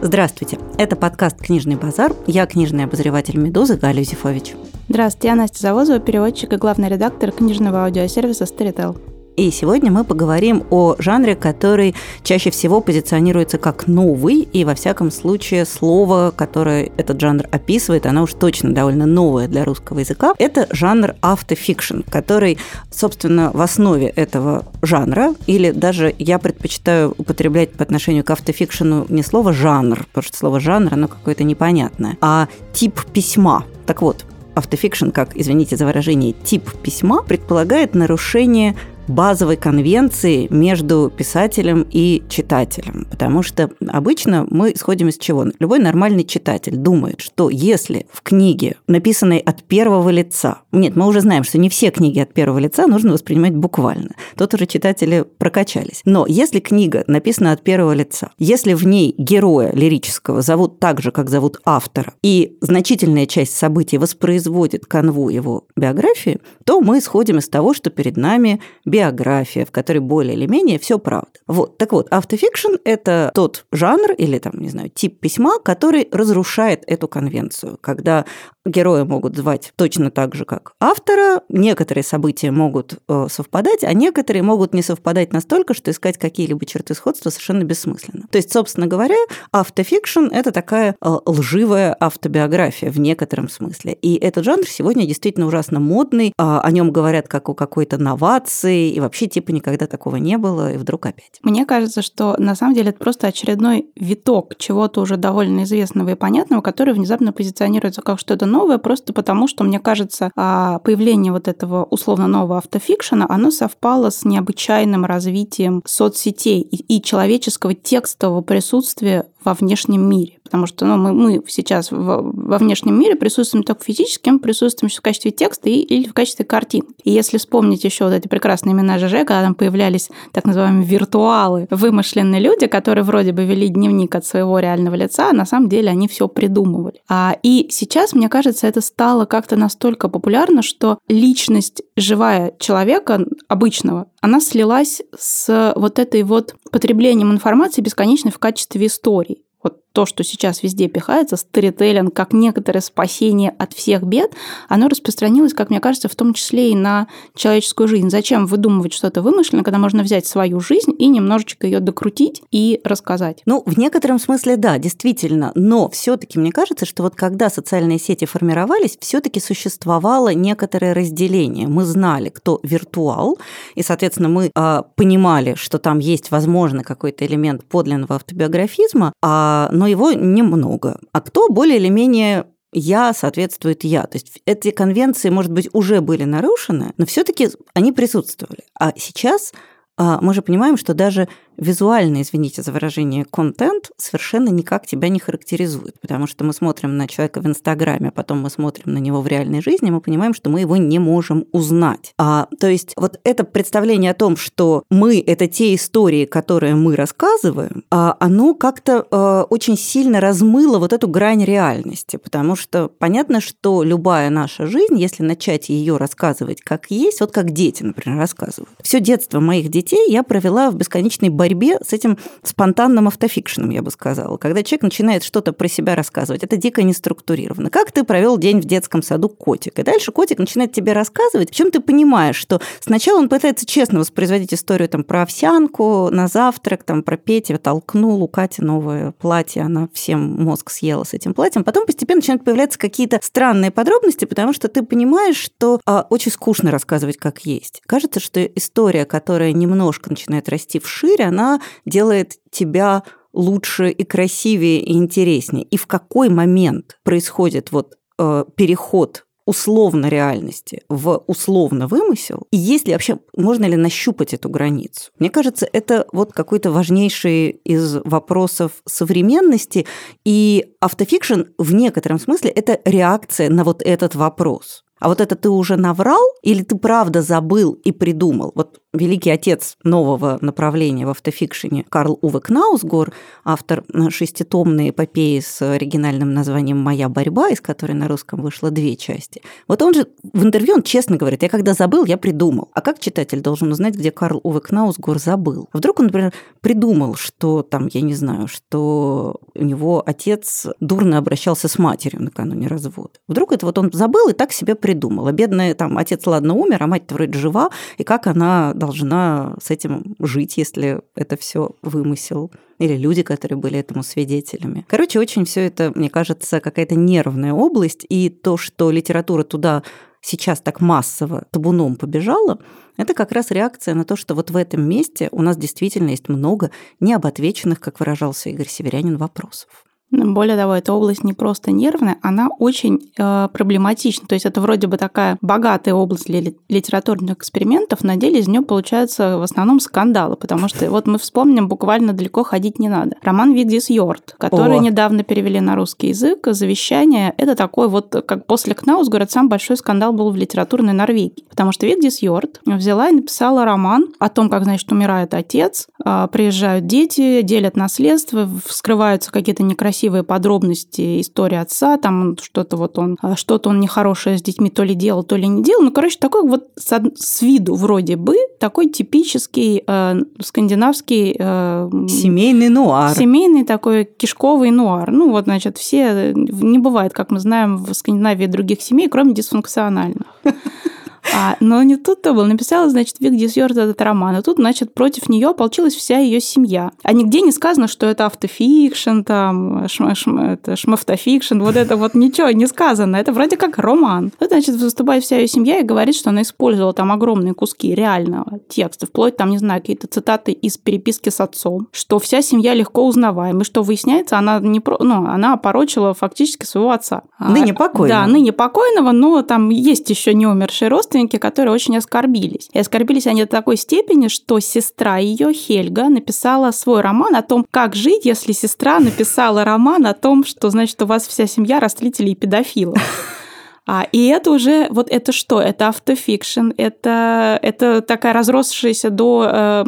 Здравствуйте, это подкаст «Книжный базар». Я книжный обозреватель «Медузы» Галя Юзефович. Здравствуйте, я Настя Завозова, переводчик и главный редактор книжного аудиосервиса Storytel. И сегодня мы поговорим о жанре, который чаще всего позиционируется как новый, и во всяком случае слово, которое этот жанр описывает, оно уж точно довольно новое для русского языка. Это жанр автофикшн, который, собственно, в основе этого жанра, или даже я предпочитаю употреблять по отношению к автофикшену не слово «жанр», потому что слово «жанр» оно какое-то непонятное, а тип письма. Так вот, автофикшн, как, извините за выражение, тип письма, предполагает нарушение базовой конвенции между писателем и читателем. Потому что обычно мы исходим из чего? Любой нормальный читатель думает, что если в книге, написанной от первого лица, нет, мы уже знаем, что не все книги от первого лица нужно воспринимать буквально. Тут уже читатели прокачались. Но если книга написана от первого лица, если в ней героя лирического зовут так же, как зовут автора, и значительная часть событий воспроизводит канву его биографии, то мы исходим из того, что перед нами биография, в которой более или менее все правда. Вот. Так вот, автофикшн – это тот жанр или, там, не знаю, тип письма, который разрушает эту конвенцию, когда героя могут звать точно так же, как автора, некоторые события могут э, совпадать, а некоторые могут не совпадать настолько, что искать какие-либо черты сходства совершенно бессмысленно. То есть, собственно говоря, автофикшн – это такая э, лживая автобиография в некотором смысле. И этот жанр сегодня действительно ужасно модный, а, о нем говорят как о какой-то новации, и вообще типа никогда такого не было, и вдруг опять. Мне кажется, что на самом деле это просто очередной виток чего-то уже довольно известного и понятного, который внезапно позиционируется как что-то новое, просто потому что, мне кажется, а, появление вот этого условно нового автофикшена, оно совпало с необычайным развитием соцсетей и человеческого текстового присутствия во внешнем мире. Потому что ну, мы, мы сейчас в, во внешнем мире присутствуем только физически, мы присутствуем в качестве текста и, или в качестве картин. И если вспомнить еще вот эти прекрасные имена ЖЖ, когда там появлялись так называемые виртуалы, вымышленные люди, которые вроде бы вели дневник от своего реального лица, а на самом деле они все придумывали. А, и сейчас, мне кажется, это стало как-то настолько популярно, что личность живая человека обычного, она слилась с вот этой вот потреблением информации бесконечной в качестве истории то, что сейчас везде пихается, сторителлинг как некоторое спасение от всех бед, оно распространилось, как мне кажется, в том числе и на человеческую жизнь. Зачем выдумывать что-то вымышленное, когда можно взять свою жизнь и немножечко ее докрутить и рассказать? Ну, в некотором смысле, да, действительно. Но все-таки мне кажется, что вот когда социальные сети формировались, все-таки существовало некоторое разделение. Мы знали, кто виртуал, и, соответственно, мы э, понимали, что там есть, возможно, какой-то элемент подлинного автобиографизма, а, но его немного. А кто более или менее я соответствует я. То есть эти конвенции, может быть, уже были нарушены, но все-таки они присутствовали. А сейчас а, мы же понимаем, что даже визуально, извините за выражение, контент совершенно никак тебя не характеризует, потому что мы смотрим на человека в Инстаграме, а потом мы смотрим на него в реальной жизни, мы понимаем, что мы его не можем узнать. А, то есть вот это представление о том, что мы – это те истории, которые мы рассказываем, а, оно как-то а, очень сильно размыло вот эту грань реальности, потому что понятно, что любая наша жизнь, если начать ее рассказывать как есть, вот как дети, например, рассказывают. Все детство моих детей я провела в бесконечной борьбе борьбе с этим спонтанным автофикшеном, я бы сказала. Когда человек начинает что-то про себя рассказывать, это дико неструктурировано. Как ты провел день в детском саду котик? И дальше котик начинает тебе рассказывать, причем ты понимаешь, что сначала он пытается честно воспроизводить историю там, про овсянку на завтрак, там, про Петя толкнул, у Кати новое платье, она всем мозг съела с этим платьем. Потом постепенно начинают появляться какие-то странные подробности, потому что ты понимаешь, что а, очень скучно рассказывать как есть. Кажется, что история, которая немножко начинает расти вширь, она она делает тебя лучше и красивее и интереснее. И в какой момент происходит вот э, переход условно реальности в условно вымысел? И есть ли вообще, можно ли нащупать эту границу? Мне кажется, это вот какой-то важнейший из вопросов современности, и автофикшн в некотором смысле это реакция на вот этот вопрос. А вот это ты уже наврал или ты правда забыл и придумал? Вот великий отец нового направления в автофикшене Карл Уве Кнаусгор, автор шеститомной эпопеи с оригинальным названием «Моя борьба», из которой на русском вышло две части. Вот он же в интервью, он честно говорит, я когда забыл, я придумал. А как читатель должен узнать, где Карл Уве Кнаусгор забыл? Вдруг он, например, придумал, что там, я не знаю, что у него отец дурно обращался с матерью накануне развода. Вдруг это вот он забыл и так себе. А бедный там отец, ладно, умер, а мать вроде жива, и как она должна с этим жить, если это все вымысел? или люди, которые были этому свидетелями. Короче, очень все это, мне кажется, какая-то нервная область, и то, что литература туда сейчас так массово табуном побежала, это как раз реакция на то, что вот в этом месте у нас действительно есть много необотвеченных, как выражался Игорь Северянин, вопросов. Более того, эта область не просто нервная, она очень э, проблематична. То есть это вроде бы такая богатая область для литературных экспериментов, на деле из нее получаются в основном скандалы, потому что вот мы вспомним, буквально далеко ходить не надо. Роман Вигдис Йорт, который О. недавно перевели на русский язык, «Завещание» — это такой вот, как после Кнаус, говорят, самый большой скандал был в литературной Норвегии, потому что Вигдис Йорт взяла и написала роман о том, как, значит, умирает отец, а, приезжают дети, делят наследство, вскрываются какие-то некрасивые красивые подробности истории отца, там что-то вот он, а, что-то он нехорошее с детьми то ли делал, то ли не делал. Ну, короче, такой вот с, с виду вроде бы такой типический э, скандинавский... Э, семейный нуар. Семейный такой кишковый нуар. Ну, вот, значит, все... Не бывает, как мы знаем, в Скандинавии других семей, кроме дисфункциональных. А, но не тут-то было. Написала, значит, Вигдис Йорт этот роман. И тут, значит, против нее ополчилась вся ее семья. А нигде не сказано, что это автофикшн, там, шм, шм, это шмафтофикшн, вот это вот ничего не сказано. Это вроде как роман. Тут, значит, выступает вся ее семья и говорит, что она использовала там огромные куски реального текста, вплоть там, не знаю, какие-то цитаты из переписки с отцом, что вся семья легко узнаваема, и что выясняется, она не про... ну, она опорочила фактически своего отца. Ныне покойного. Да, ныне покойного, но там есть еще не умершие родственники, родственники, которые очень оскорбились. И оскорбились они до такой степени, что сестра ее, Хельга, написала свой роман о том, как жить, если сестра написала роман о том, что, значит, у вас вся семья растлителей и педофилов. А, и это уже, вот это что? Это автофикшн, это, это такая разросшаяся до, э,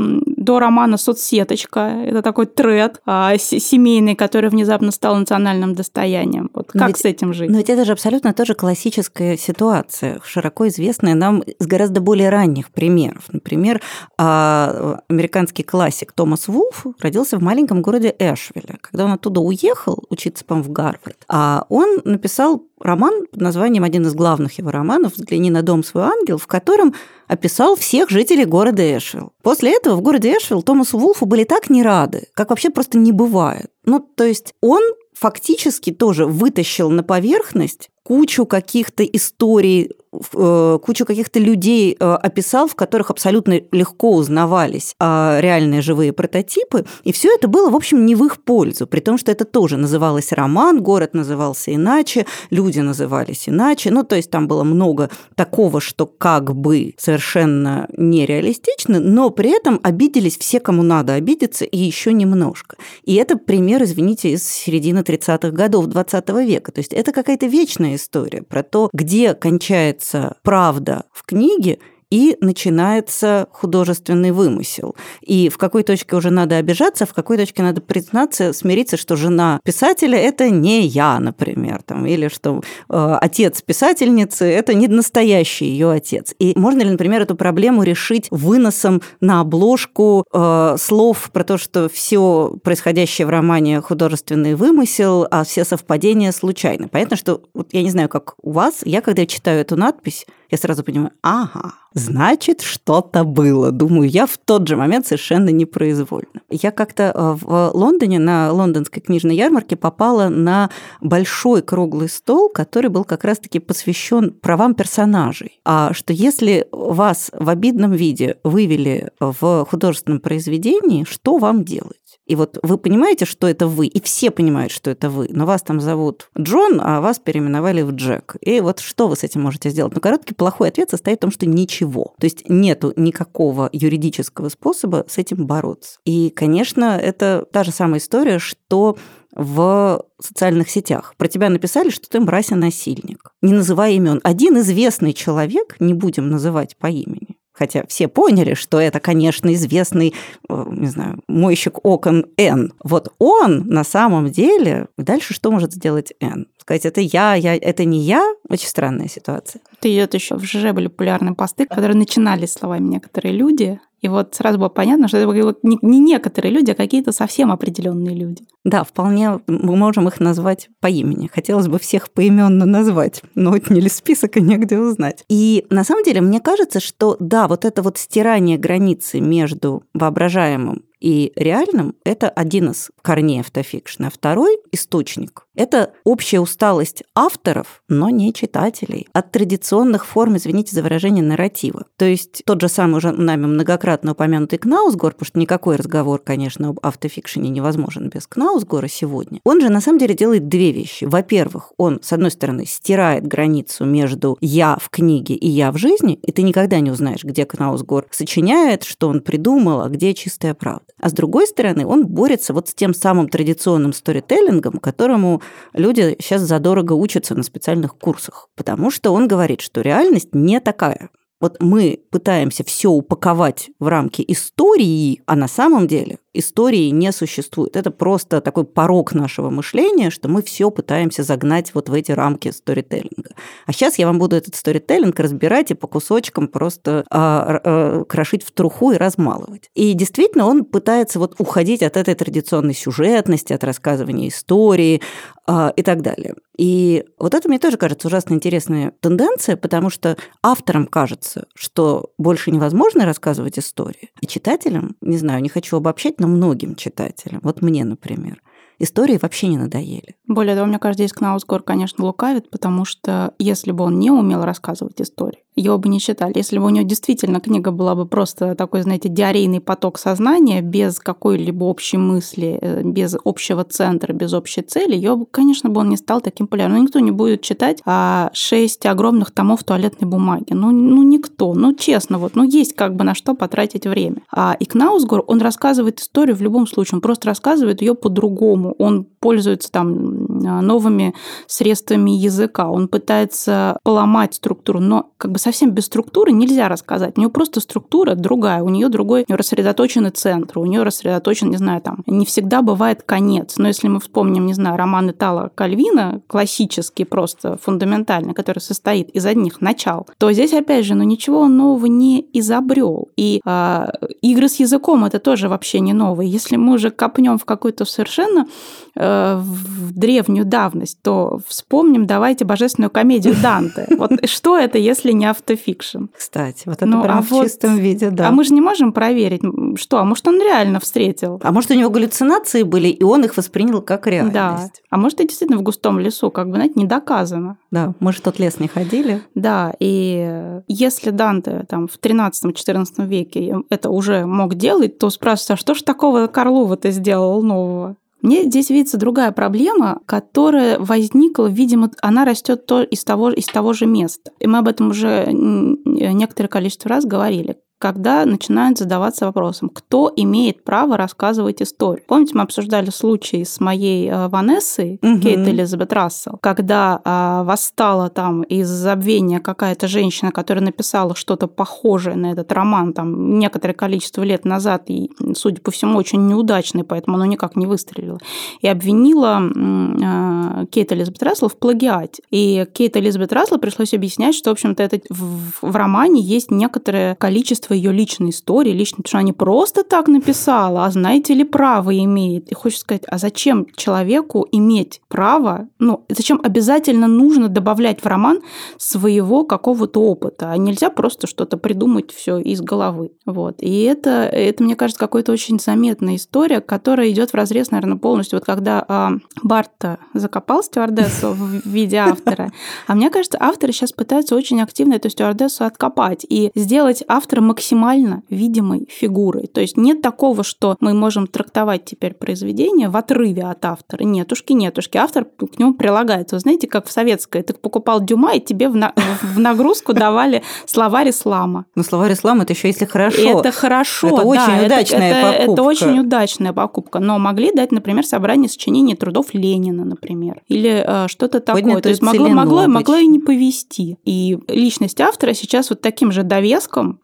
до романа «Соцсеточка», это такой тред э, семейный, который внезапно стал национальным достоянием. Вот как ведь, с этим жить? Но ведь это же абсолютно тоже классическая ситуация, широко известная нам из гораздо более ранних примеров. Например, э, американский классик Томас Вулф родился в маленьком городе Эшвилле. Когда он оттуда уехал учиться, по в Гарвард, а он написал роман под названием, один из главных его романов «Взгляни на дом свой ангел», в котором описал всех жителей города Эшвилл. После этого в городе Эшвилл Томасу Вулфу были так не рады, как вообще просто не бывает. Ну, то есть он фактически тоже вытащил на поверхность кучу каких-то историй кучу каких-то людей э, описал, в которых абсолютно легко узнавались а, реальные живые прототипы, и все это было, в общем, не в их пользу, при том, что это тоже называлось роман, город назывался иначе, люди назывались иначе, ну, то есть там было много такого, что как бы совершенно нереалистично, но при этом обиделись все, кому надо обидеться, и еще немножко. И это пример, извините, из середины 30-х годов 20 века, то есть это какая-то вечная история про то, где кончается появляется правда в книге, и начинается художественный вымысел. И в какой точке уже надо обижаться, в какой точке надо признаться, смириться, что жена писателя – это не я, например, там, или что э, отец писательницы – это не настоящий ее отец. И можно ли, например, эту проблему решить выносом на обложку э, слов про то, что все происходящее в романе художественный вымысел, а все совпадения случайны. Понятно, что вот я не знаю, как у вас, я когда читаю эту надпись, я сразу понимаю, ага, значит, что-то было. Думаю, я в тот же момент совершенно непроизвольно. Я как-то э, в Лондоне на лондонской книжной ярмарке попала на большой круглый стол, который был как раз-таки посвящен правам персонажей. А что если вас в обидном виде вывели в художественном произведении, что вам делать? И вот вы понимаете, что это вы, и все понимают, что это вы, но вас там зовут Джон, а вас переименовали в Джек. И вот что вы с этим можете сделать? Ну, короткий плохой ответ состоит в том, что ничего. То есть нету никакого юридического способа с этим бороться. И, конечно, это та же самая история, что в социальных сетях. Про тебя написали, что ты мразь и насильник. Не называя имен. Один известный человек, не будем называть по имени, хотя все поняли, что это, конечно, известный, э, не знаю, мойщик окон Н. Вот он на самом деле, дальше что может сделать Н? Сказать, это я, я, это не я, очень странная ситуация. Это идет еще в ЖЖ были популярные посты, которые начинались словами некоторые люди, и вот сразу было понятно, что это не некоторые люди, а какие-то совсем определенные люди. Да, вполне мы можем их назвать по имени. Хотелось бы всех поименно назвать, но отняли список и негде узнать. И на самом деле мне кажется, что да, вот это вот стирание границы между воображаемым и реальным – это один из корней автофикшна. А второй источник – это общая усталость авторов, но не читателей, от традиционных форм, извините за выражение, нарратива. То есть тот же самый уже нами многократно упомянутый Кнаусгор, потому что никакой разговор, конечно, об автофикшене невозможен без Кнаусгора сегодня, он же на самом деле делает две вещи. Во-первых, он, с одной стороны, стирает границу между «я в книге» и «я в жизни», и ты никогда не узнаешь, где Кнаусгор сочиняет, что он придумал, а где чистая правда. А с другой стороны, он борется вот с тем самым традиционным сторителлингом, которому люди сейчас задорого учатся на специальных курсах. Потому что он говорит, что реальность не такая. Вот мы пытаемся все упаковать в рамки истории, а на самом деле истории не существует. Это просто такой порог нашего мышления, что мы все пытаемся загнать вот в эти рамки сторителлинга. А сейчас я вам буду этот сторителлинг разбирать и по кусочкам просто а, а, крошить в труху и размалывать. И действительно он пытается вот уходить от этой традиционной сюжетности, от рассказывания истории и так далее. И вот это мне тоже кажется ужасно интересная тенденция, потому что авторам кажется, что больше невозможно рассказывать истории, а читателям, не знаю, не хочу обобщать, но многим читателям, вот мне, например, истории вообще не надоели. Более того, мне кажется, здесь Кнаусгор, конечно, лукавит, потому что если бы он не умел рассказывать истории, его бы не читали. Если бы у него действительно книга была бы просто такой, знаете, диарейный поток сознания, без какой-либо общей мысли, э, без общего центра, без общей цели, ее, конечно, бы он не стал таким популярным. Но никто не будет читать а, шесть огромных томов туалетной бумаги. Ну, ну, никто. Ну, честно, вот, ну, есть как бы на что потратить время. А и Кнаусгор, он рассказывает историю в любом случае, он просто рассказывает ее по-другому. Он пользуется там новыми средствами языка, он пытается поломать структуру, но как бы совсем без структуры нельзя рассказать. У нее просто структура другая, у нее другой, у нее рассредоточены центры, у нее рассредоточен, не знаю, там, не всегда бывает конец. Но если мы вспомним, не знаю, роман Итала Кальвина, классический просто, фундаментальный, который состоит из одних начал, то здесь, опять же, ну ничего нового не изобрел. И э, игры с языком это тоже вообще не новое. Если мы уже копнем в какую-то совершенно в древнюю давность, то вспомним, давайте божественную комедию Данте. Вот что это, если не автофикшн. Кстати, вот это ну, прям а в вот, чистом виде, да. А мы же не можем проверить, что, а может, он реально встретил. А может, у него галлюцинации были, и он их воспринял как реальность. Да. А может, это действительно в густом лесу, как бы, знаете, не доказано. Да, мы же тот лес не ходили. Да, и если Данте там в 13-14 веке это уже мог делать, то спрашивается, а что ж такого Карлова-то сделал нового? Мне здесь видится другая проблема, которая возникла, видимо, она растет то из того, из того же места. И мы об этом уже некоторое количество раз говорили когда начинают задаваться вопросом, кто имеет право рассказывать историю. Помните, мы обсуждали случай с моей э, Ванессой, угу. Кейт Элизабет Рассел, когда а, восстала там из забвения какая-то женщина, которая написала что-то похожее на этот роман там некоторое количество лет назад, и, судя по всему, очень неудачный, поэтому оно никак не выстрелило, и обвинила а, Кейт Элизабет Рассел в плагиате. И Кейт Элизабет Рассел пришлось объяснять, что, в общем-то, это в, в романе есть некоторое количество количество ее личной истории, лично, что она не просто так написала, а знаете ли, право имеет. И хочется сказать, а зачем человеку иметь право, ну, зачем обязательно нужно добавлять в роман своего какого-то опыта, а нельзя просто что-то придумать все из головы. Вот. И это, это, мне кажется, какая-то очень заметная история, которая идет в разрез, наверное, полностью. Вот когда а, Барта закопал стюардессу в виде автора, а мне кажется, авторы сейчас пытаются очень активно эту стюардессу откопать и сделать автора максимально максимально видимой фигурой. То есть нет такого, что мы можем трактовать теперь произведение в отрыве от автора. Нетушки, нетушки. Автор к нему прилагается. Вы знаете, как в советское. Ты покупал Дюма, и тебе в, на... в нагрузку давали словарь ислама. Ну, словарь ислама – это еще если хорошо. Это хорошо, Это да, очень удачная это, покупка. Это очень удачная покупка. Но могли дать, например, собрание сочинений трудов Ленина, например. Или э, что-то такое. Поднятую То есть могло, могло, могло и не повести. И личность автора сейчас вот таким же довеском,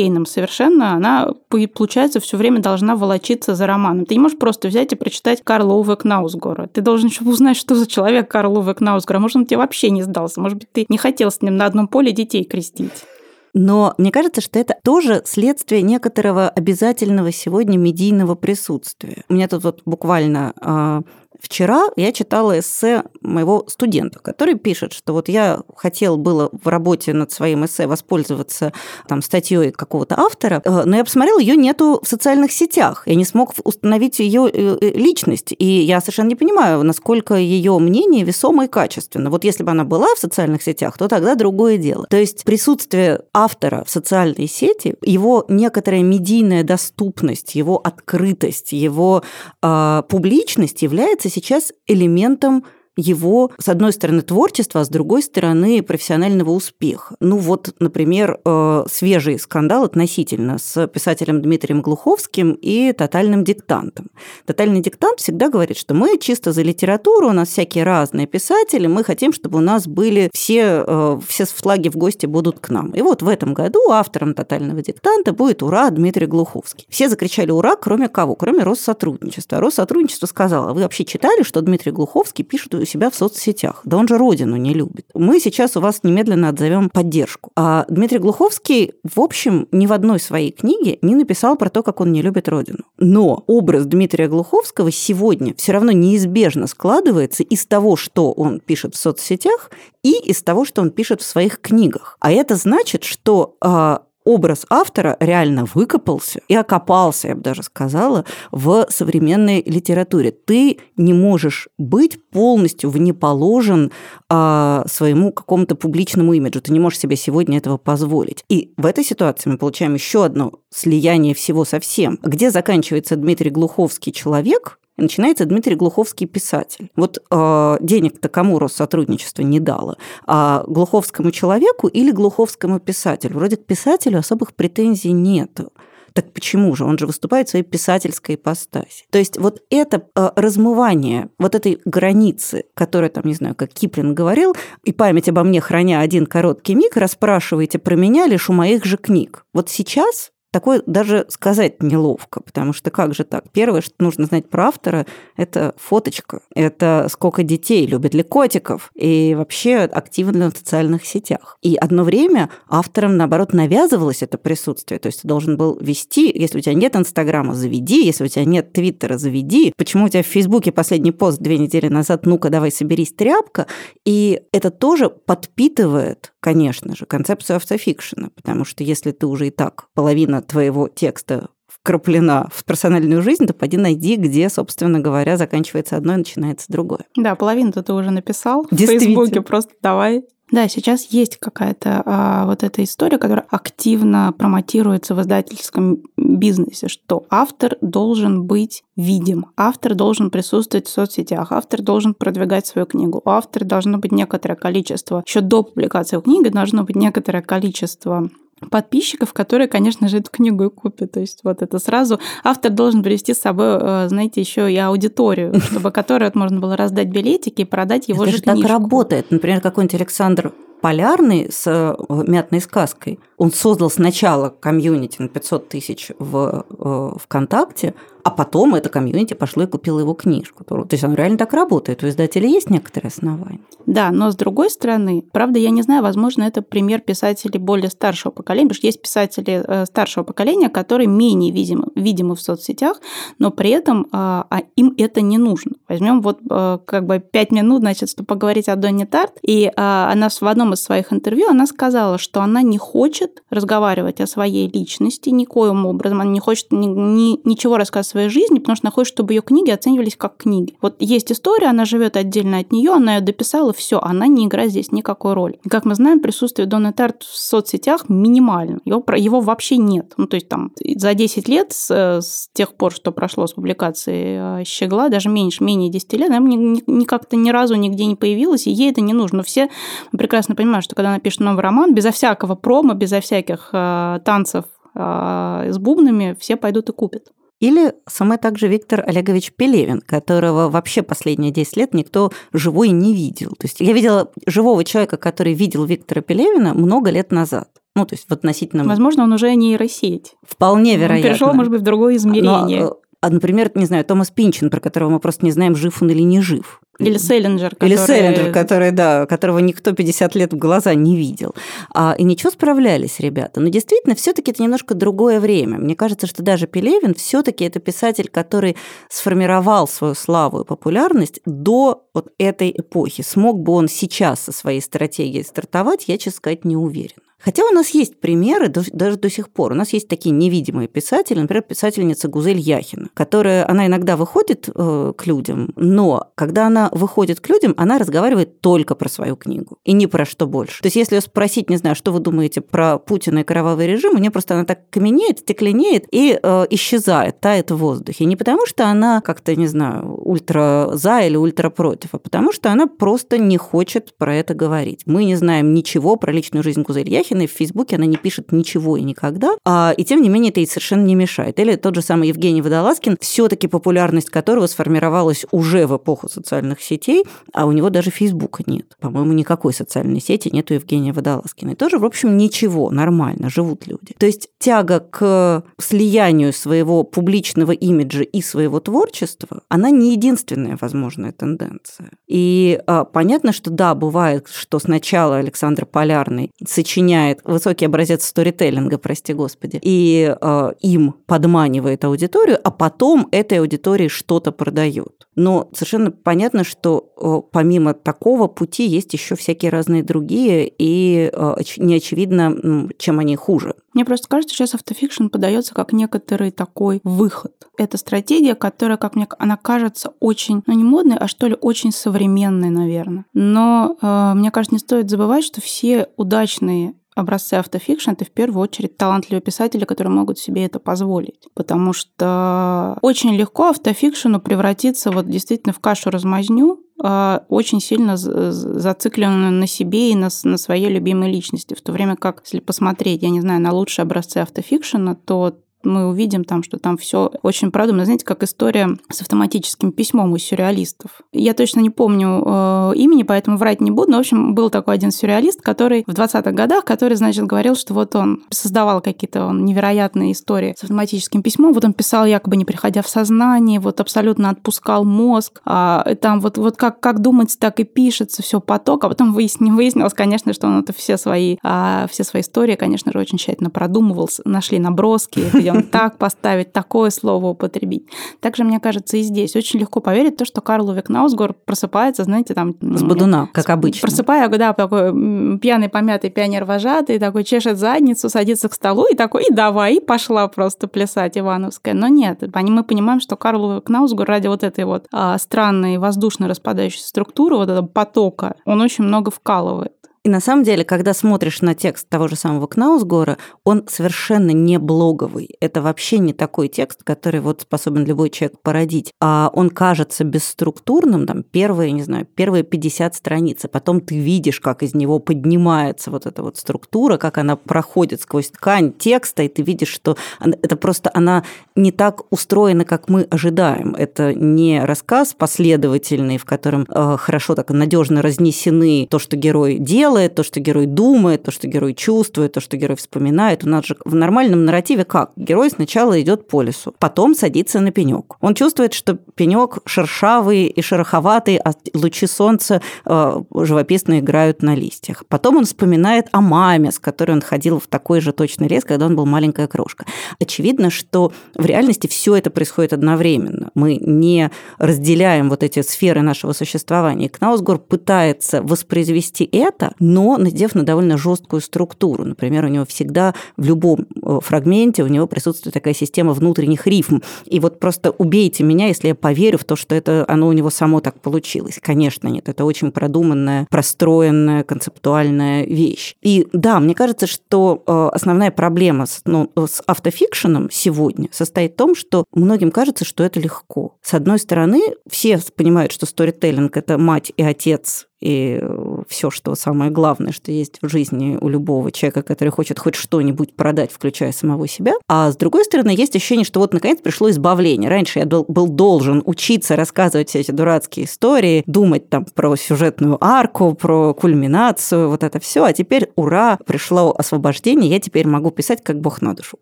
лотерейным совершенно, она, по- получается, все время должна волочиться за романом. Ты не можешь просто взять и прочитать Карла Уве Кнаусгора. Ты должен еще узнать, что за человек Карл Уве Кнаусгор. А может, он тебе вообще не сдался. Может быть, ты не хотел с ним на одном поле детей крестить. Но мне кажется, что это тоже следствие некоторого обязательного сегодня медийного присутствия. У меня тут вот буквально а, вчера я читала эссе моего студента, который пишет, что вот я хотел было в работе над своим эссе воспользоваться там статьей какого-то автора, э, но я посмотрела, ее нету в социальных сетях. Я не смог установить ее личность, и я совершенно не понимаю, насколько ее мнение весомо и качественно. Вот если бы она была в социальных сетях, то тогда другое дело. То есть присутствие автора в социальной сети, его некоторая медийная доступность, его открытость, его э, публичность является сейчас элементом его, с одной стороны, творчества, а с другой стороны, профессионального успеха. Ну вот, например, э, свежий скандал относительно с писателем Дмитрием Глуховским и «Тотальным диктантом». «Тотальный диктант» всегда говорит, что мы чисто за литературу, у нас всякие разные писатели, мы хотим, чтобы у нас были все, э, все флаги в гости будут к нам. И вот в этом году автором «Тотального диктанта» будет «Ура!» Дмитрий Глуховский. Все закричали «Ура!», кроме кого? Кроме Россотрудничества. Россотрудничество сказало, «А вы вообще читали, что Дмитрий Глуховский пишет себя в соцсетях? Да он же родину не любит. Мы сейчас у вас немедленно отзовем поддержку. А Дмитрий Глуховский, в общем, ни в одной своей книге не написал про то, как он не любит родину. Но образ Дмитрия Глуховского сегодня все равно неизбежно складывается из того, что он пишет в соцсетях, и из того, что он пишет в своих книгах. А это значит, что а, образ автора реально выкопался и окопался, я бы даже сказала, в современной литературе. Ты не можешь быть полностью внеположен а, своему какому-то публичному имиджу. Ты не можешь себе сегодня этого позволить. И в этой ситуации мы получаем еще одно слияние всего со всем. Где заканчивается Дмитрий Глуховский человек, и начинается Дмитрий Глуховский писатель. Вот э, денег-то кому Россотрудничество не дало? А глуховскому человеку или глуховскому писателю? Вроде к писателю особых претензий нету. Так почему же? Он же выступает в своей писательской ипостаси. То есть вот это э, размывание вот этой границы, которая там, не знаю, как Киплин говорил, и память обо мне храня один короткий миг, расспрашиваете про меня лишь у моих же книг. Вот сейчас Такое даже сказать неловко, потому что как же так? Первое, что нужно знать про автора, это фоточка, это сколько детей, любят ли котиков, и вообще активно в социальных сетях. И одно время авторам, наоборот, навязывалось это присутствие. То есть ты должен был вести, если у тебя нет Инстаграма, заведи, если у тебя нет Твиттера, заведи. Почему у тебя в Фейсбуке последний пост две недели назад, ну-ка, давай соберись, тряпка. И это тоже подпитывает, конечно же, концепцию автофикшена, потому что если ты уже и так половина твоего текста вкраплена в персональную жизнь, то пойди найди, где, собственно говоря, заканчивается одно и начинается другое. Да, половину-то ты уже написал в Действительно. Фейсбуке, просто давай. Да, сейчас есть какая-то а, вот эта история, которая активно промотируется в издательском бизнесе, что автор должен быть видим, автор должен присутствовать в соцсетях, автор должен продвигать свою книгу, у автора должно быть некоторое количество, еще до публикации книги должно быть некоторое количество подписчиков, которые, конечно же, эту книгу и купят. То есть вот это сразу автор должен привести с собой, э, знаете, еще и аудиторию, чтобы которой вот можно было раздать билетики и продать его Это же же так книжку. работает. Например, какой-нибудь Александр Полярный с э, «Мятной сказкой». Он создал сначала комьюнити на 500 тысяч в э, ВКонтакте, а потом это комьюнити пошло и купило его книжку. То есть он реально так работает. У издателя есть некоторые основания. Да, но с другой стороны, правда, я не знаю, возможно, это пример писателей более старшего поколения, потому что есть писатели э, старшего поколения, которые менее видимы, видимы в соцсетях, но при этом а, а им это не нужно. Возьмем вот э, как бы пять минут, значит, чтобы поговорить о Донне Тарт, и а, она в одном из своих интервью, она сказала, что она не хочет разговаривать о своей личности никоим образом. Она не хочет ни, ни, ничего рассказывать своей жизни, потому что она хочет, чтобы ее книги оценивались как книги. Вот есть история, она живет отдельно от нее, она ее дописала, все, она не играет здесь никакой роли. И, как мы знаем, присутствие Донны Тарт в соцсетях минимально. Его, его вообще нет. Ну, то есть там за 10 лет с, с тех пор, что прошло с публикации э, «Щегла», даже меньше, менее 10 лет, она ни, ни, как-то ни разу нигде не появилась, и ей это не нужно. Все прекрасно понимают, что когда она пишет новый роман, безо всякого промо, безо всяких э, танцев э, с бубнами, все пойдут и купят. Или самый также Виктор Олегович Пелевин, которого вообще последние 10 лет никто живой не видел. То есть я видела живого человека, который видел Виктора Пелевина много лет назад. Ну, то есть в относительном... Возможно, он уже нейросеть. Вполне вероятно. Он перешел, может быть, в другое измерение. Но, а, например, не знаю, Томас Пинчин, про которого мы просто не знаем, жив он или не жив. Или Селлинджер. Который... Или Селлинджер, который, да, которого никто 50 лет в глаза не видел. А, и ничего, справлялись ребята. Но действительно, все таки это немножко другое время. Мне кажется, что даже Пелевин все таки это писатель, который сформировал свою славу и популярность до вот этой эпохи. Смог бы он сейчас со своей стратегией стартовать, я, честно сказать, не уверена. Хотя у нас есть примеры даже до сих пор. У нас есть такие невидимые писатели, например, писательница Гузель Яхина, которая, она иногда выходит э, к людям, но когда она выходит к людям, она разговаривает только про свою книгу и ни про что больше. То есть если спросить, не знаю, что вы думаете про Путина и кровавый режим, мне просто она так каменеет, стекленеет и э, исчезает, тает в воздухе. Не потому что она как-то, не знаю, ультра за или ультра против, а потому что она просто не хочет про это говорить. Мы не знаем ничего про личную жизнь Гузель Яхина, Мурахиной в Фейсбуке она не пишет ничего и никогда, а, и тем не менее это ей совершенно не мешает. Или тот же самый Евгений Водолазкин, все-таки популярность которого сформировалась уже в эпоху социальных сетей, а у него даже Фейсбука нет. По-моему, никакой социальной сети нет у Евгения Водолазкина. И тоже, в общем, ничего, нормально, живут люди. То есть тяга к слиянию своего публичного имиджа и своего творчества, она не единственная возможная тенденция. И а, понятно, что да, бывает, что сначала Александр Полярный сочиняет меняет высокий образец сторителлинга, прости господи, и э, им подманивает аудиторию, а потом этой аудитории что-то продает. Но совершенно понятно, что э, помимо такого пути есть еще всякие разные другие, и э, не очевидно, чем они хуже. Мне просто кажется, сейчас автофикшн подается как некоторый такой выход. Это стратегия, которая, как мне она кажется, очень, ну не модной, а что ли, очень современной, наверное. Но э, мне кажется, не стоит забывать, что все удачные образцы автофикшн это в первую очередь талантливые писатели, которые могут себе это позволить. Потому что очень легко автофикшену превратиться вот действительно в кашу-размазню, очень сильно зацикленную на себе и на, на своей любимой личности. В то время как, если посмотреть, я не знаю, на лучшие образцы автофикшена, то мы увидим там, что там все очень продумано. Знаете, как история с автоматическим письмом у сюрреалистов. Я точно не помню э, имени, поэтому врать не буду, но, в общем, был такой один сюрреалист, который в 20-х годах, который, значит, говорил, что вот он создавал какие-то он, невероятные истории с автоматическим письмом, вот он писал якобы не приходя в сознание, вот абсолютно отпускал мозг, а там вот, вот как, как думать, так и пишется, все поток, а потом выяснилось, выяснилось, конечно, что он это все свои, а, все свои истории, конечно же, очень тщательно продумывал, нашли наброски, он так поставить, такое слово употребить. Также, мне кажется, и здесь очень легко поверить в то, что Карл Увек Наусгор просыпается, знаете, там... С бодуна, как обычно. Просыпая, да, такой пьяный, помятый пионер-вожатый, такой чешет задницу, садится к столу и такой, и давай, и пошла просто плясать Ивановская. Но нет, мы понимаем, что Карл Увек Наусгор ради вот этой вот а, странной воздушно распадающейся структуры, вот этого потока, он очень много вкалывает. И на самом деле, когда смотришь на текст того же самого Кнаусгора, он совершенно не блоговый. Это вообще не такой текст, который вот способен любой человек породить. А он кажется бесструктурным, там, первые, не знаю, первые 50 страниц, а потом ты видишь, как из него поднимается вот эта вот структура, как она проходит сквозь ткань текста, и ты видишь, что это просто она не так устроена, как мы ожидаем. Это не рассказ последовательный, в котором э, хорошо так надежно разнесены то, что герой делает, делает, то, что герой думает, то, что герой чувствует, то, что герой вспоминает. У нас же в нормальном нарративе как? Герой сначала идет по лесу, потом садится на пенек. Он чувствует, что пенек шершавый и шероховатый, а лучи солнца э, живописно играют на листьях. Потом он вспоминает о маме, с которой он ходил в такой же точный лес, когда он был маленькая крошка. Очевидно, что в реальности все это происходит одновременно. Мы не разделяем вот эти сферы нашего существования. Кнаусгор пытается воспроизвести это но надев на довольно жесткую структуру. Например, у него всегда в любом э, фрагменте у него присутствует такая система внутренних рифм. И вот просто убейте меня, если я поверю в то, что это оно у него само так получилось. Конечно, нет. Это очень продуманная, простроенная, концептуальная вещь. И да, мне кажется, что э, основная проблема с, ну, с автофикшеном сегодня состоит в том, что многим кажется, что это легко. С одной стороны, все понимают, что сторителлинг – это мать и отец и все, что самое главное, что есть в жизни у любого человека, который хочет хоть что-нибудь продать, включая самого себя. А с другой стороны, есть ощущение, что вот наконец пришло избавление. Раньше я был, был должен учиться рассказывать все эти дурацкие истории, думать там про сюжетную арку, про кульминацию, вот это все, а теперь ура, пришло освобождение, я теперь могу писать, как Бог на душу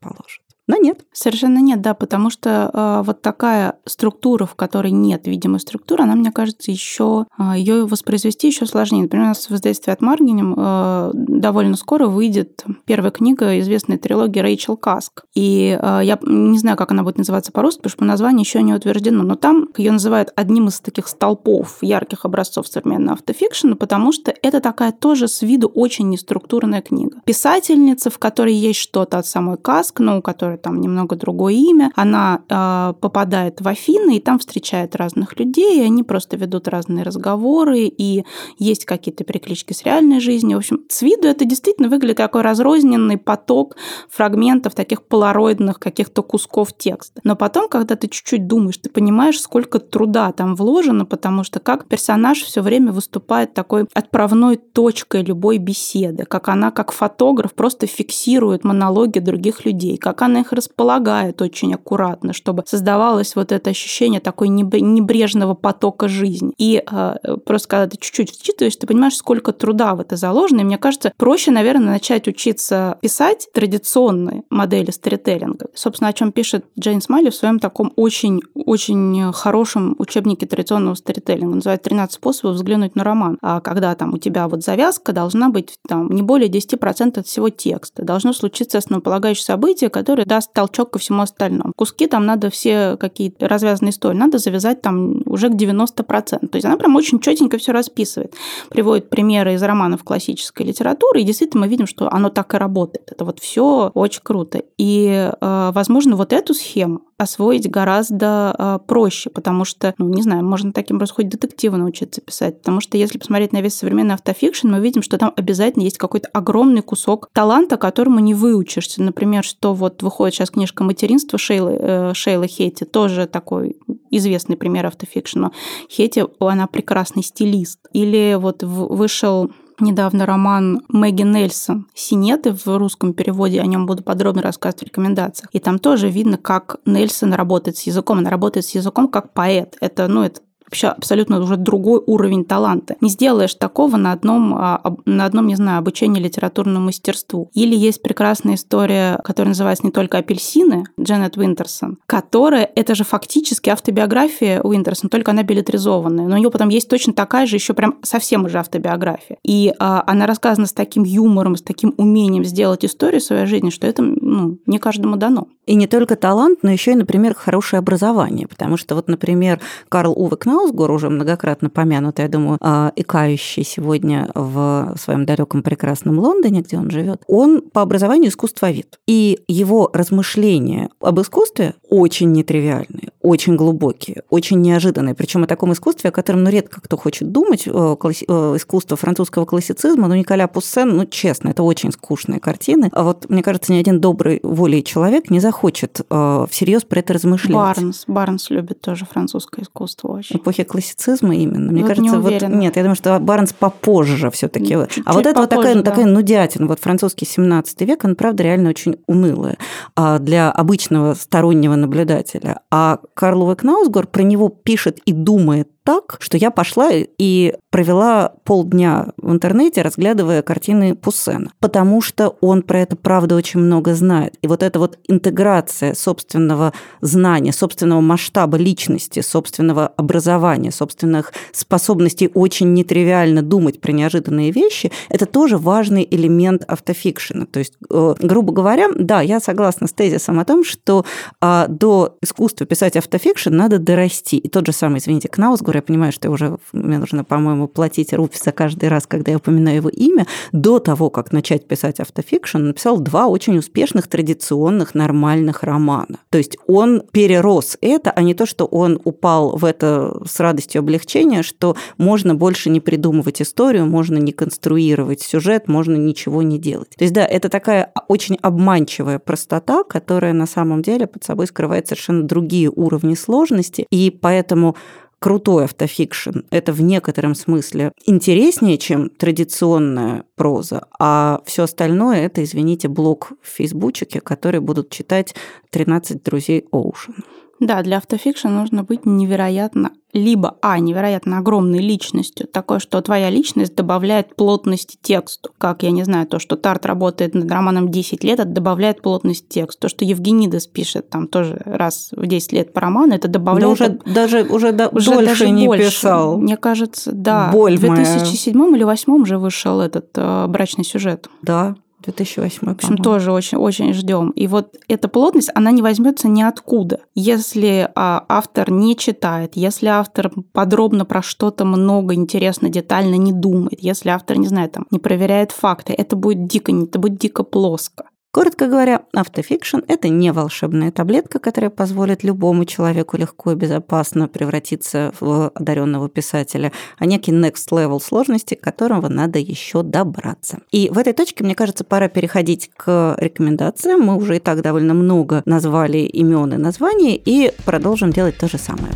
положит. Но нет. Совершенно нет, да, потому что э, вот такая структура, в которой нет видимой структуры, она, мне кажется, еще э, а, ее воспроизвести еще сложнее. Например, у нас в издательстве от Маргинем э, довольно скоро выйдет первая книга известной трилогии Рэйчел Каск. И э, я не знаю, как она будет называться по-русски, потому что название еще не утверждено, но там ее называют одним из таких столпов ярких образцов современного автофикшена, потому что это такая тоже с виду очень неструктурная книга. Писательница, в которой есть что-то от самой Каск, но у которой там немного другое имя, она э, попадает в Афины и там встречает разных людей, и они просто ведут разные разговоры, и есть какие-то переклички с реальной жизнью. В общем, с виду это действительно выглядит как такой разрозненный поток фрагментов, таких полароидных каких-то кусков текста. Но потом, когда ты чуть-чуть думаешь, ты понимаешь, сколько труда там вложено, потому что как персонаж все время выступает такой отправной точкой любой беседы, как она, как фотограф, просто фиксирует монологи других людей, как она их располагает очень аккуратно, чтобы создавалось вот это ощущение такой небрежного потока жизни. И э, просто когда ты чуть-чуть вчитываешь, ты понимаешь, сколько труда в это заложено. И мне кажется, проще, наверное, начать учиться писать традиционные модели сторителлинга. Собственно, о чем пишет Джейн Смайли в своем таком очень-очень хорошем учебнике традиционного сторителлинга. Называется «13 способов взглянуть на роман». А когда там у тебя вот завязка должна быть там не более 10% от всего текста. Должно случиться основополагающее событие, которое даст толчок ко всему остальному. Куски там надо все какие-то развязанные истории, надо завязать там уже к 90%. То есть она прям очень четенько все расписывает. Приводит примеры из романов классической литературы, и действительно мы видим, что оно так и работает. Это вот все очень круто. И, э, возможно, вот эту схему освоить гораздо э, проще, потому что, ну, не знаю, можно таким образом хоть детективы научиться писать, потому что если посмотреть на весь современный автофикшн, мы видим, что там обязательно есть какой-то огромный кусок таланта, которому не выучишься. Например, что вот выходит сейчас книжка «Материнство» Шейлы, э, Шейлы Хетти, тоже такой известный пример автофикшена. Хетти, она прекрасный стилист. Или вот вышел недавно роман Мэгги Нельсон «Синеты» в русском переводе, о нем буду подробно рассказывать в рекомендациях. И там тоже видно, как Нельсон работает с языком. Она работает с языком как поэт. Это, ну, это вообще абсолютно уже другой уровень таланта. Не сделаешь такого на одном, а, на одном, не знаю, обучении литературному мастерству. Или есть прекрасная история, которая называется «Не только апельсины» Дженнет Уинтерсон, которая, это же фактически автобиография Уинтерсон, только она билетризованная. Но у нее потом есть точно такая же, еще прям совсем уже автобиография. И а, она рассказана с таким юмором, с таким умением сделать историю своей жизни, что это ну, не каждому дано. И не только талант, но еще и, например, хорошее образование. Потому что вот, например, Карл Уве Кнаусгор, уже многократно помянутый, я думаю, а, икающий сегодня в своем далеком прекрасном Лондоне, где он живет, он по образованию искусствовед. И его размышления об искусстве очень нетривиальные, очень глубокие, очень неожиданные. Причем о таком искусстве, о котором ну, редко кто хочет думать. Э. Э, искусство французского классицизма, ну, Николя Пуссен, ну, честно, это очень скучные картины. А вот, мне кажется, ни один добрый волей человек не захочет э, всерьез про это размышлять. Барнс. Барнс любит тоже французское искусство очень эпохи классицизма именно. Мне вот кажется, не вот нет, я думаю, что Барнс попозже все-таки. А вот это вот такая, да. такая нудятина, вот французский 17 век, он, правда, реально очень унылая а, для обычного стороннего наблюдателя. А Карл Уве Кнаусгор про него пишет и думает так, что я пошла и провела полдня в интернете, разглядывая картины Пуссена, потому что он про это, правда, очень много знает. И вот эта вот интеграция собственного знания, собственного масштаба личности, собственного образования, собственных способностей очень нетривиально думать про неожиданные вещи, это тоже важный элемент автофикшена. То есть, э, грубо говоря, да, я согласна с тезисом о том, что а, до искусства писать автофикшн надо дорасти. И тот же самый, извините, Кнаусгур который я понимаю, что уже мне нужно, по-моему, платить руфи за каждый раз, когда я упоминаю его имя, до того, как начать писать автофикшн, написал два очень успешных, традиционных, нормальных романа. То есть он перерос это, а не то, что он упал в это с радостью облегчения, что можно больше не придумывать историю, можно не конструировать сюжет, можно ничего не делать. То есть, да, это такая очень обманчивая простота, которая на самом деле под собой скрывает совершенно другие уровни сложности, и поэтому крутой автофикшн – это в некотором смысле интереснее, чем традиционная проза, а все остальное – это, извините, блог в фейсбучике, который будут читать 13 друзей Оушена. Да, для автофикшн нужно быть невероятно либо, а, невероятно огромной личностью, такое, что твоя личность добавляет плотности тексту. Как, я не знаю, то, что Тарт работает над романом 10 лет, это добавляет плотность тексту. То, что Евгенидес пишет там тоже раз в 10 лет по роману, это добавляет... Да уже, даже, уже, да, уже дольше даже не больше. писал. Мне кажется, да. Боль в 2007 моя. или 2008 уже вышел этот э, брачный сюжет. Да, 2008. В общем, тоже очень, очень ждем. И вот эта плотность, она не возьмется ниоткуда. Если а, автор не читает, если автор подробно про что-то много, интересно, детально не думает, если автор, не знаю, там, не проверяет факты, это будет дико, это будет дико плоско. Коротко говоря, автофикшн – это не волшебная таблетка, которая позволит любому человеку легко и безопасно превратиться в одаренного писателя, а некий next level сложности, к которого надо еще добраться. И в этой точке, мне кажется, пора переходить к рекомендациям. Мы уже и так довольно много назвали имен и названий, и продолжим делать то же самое.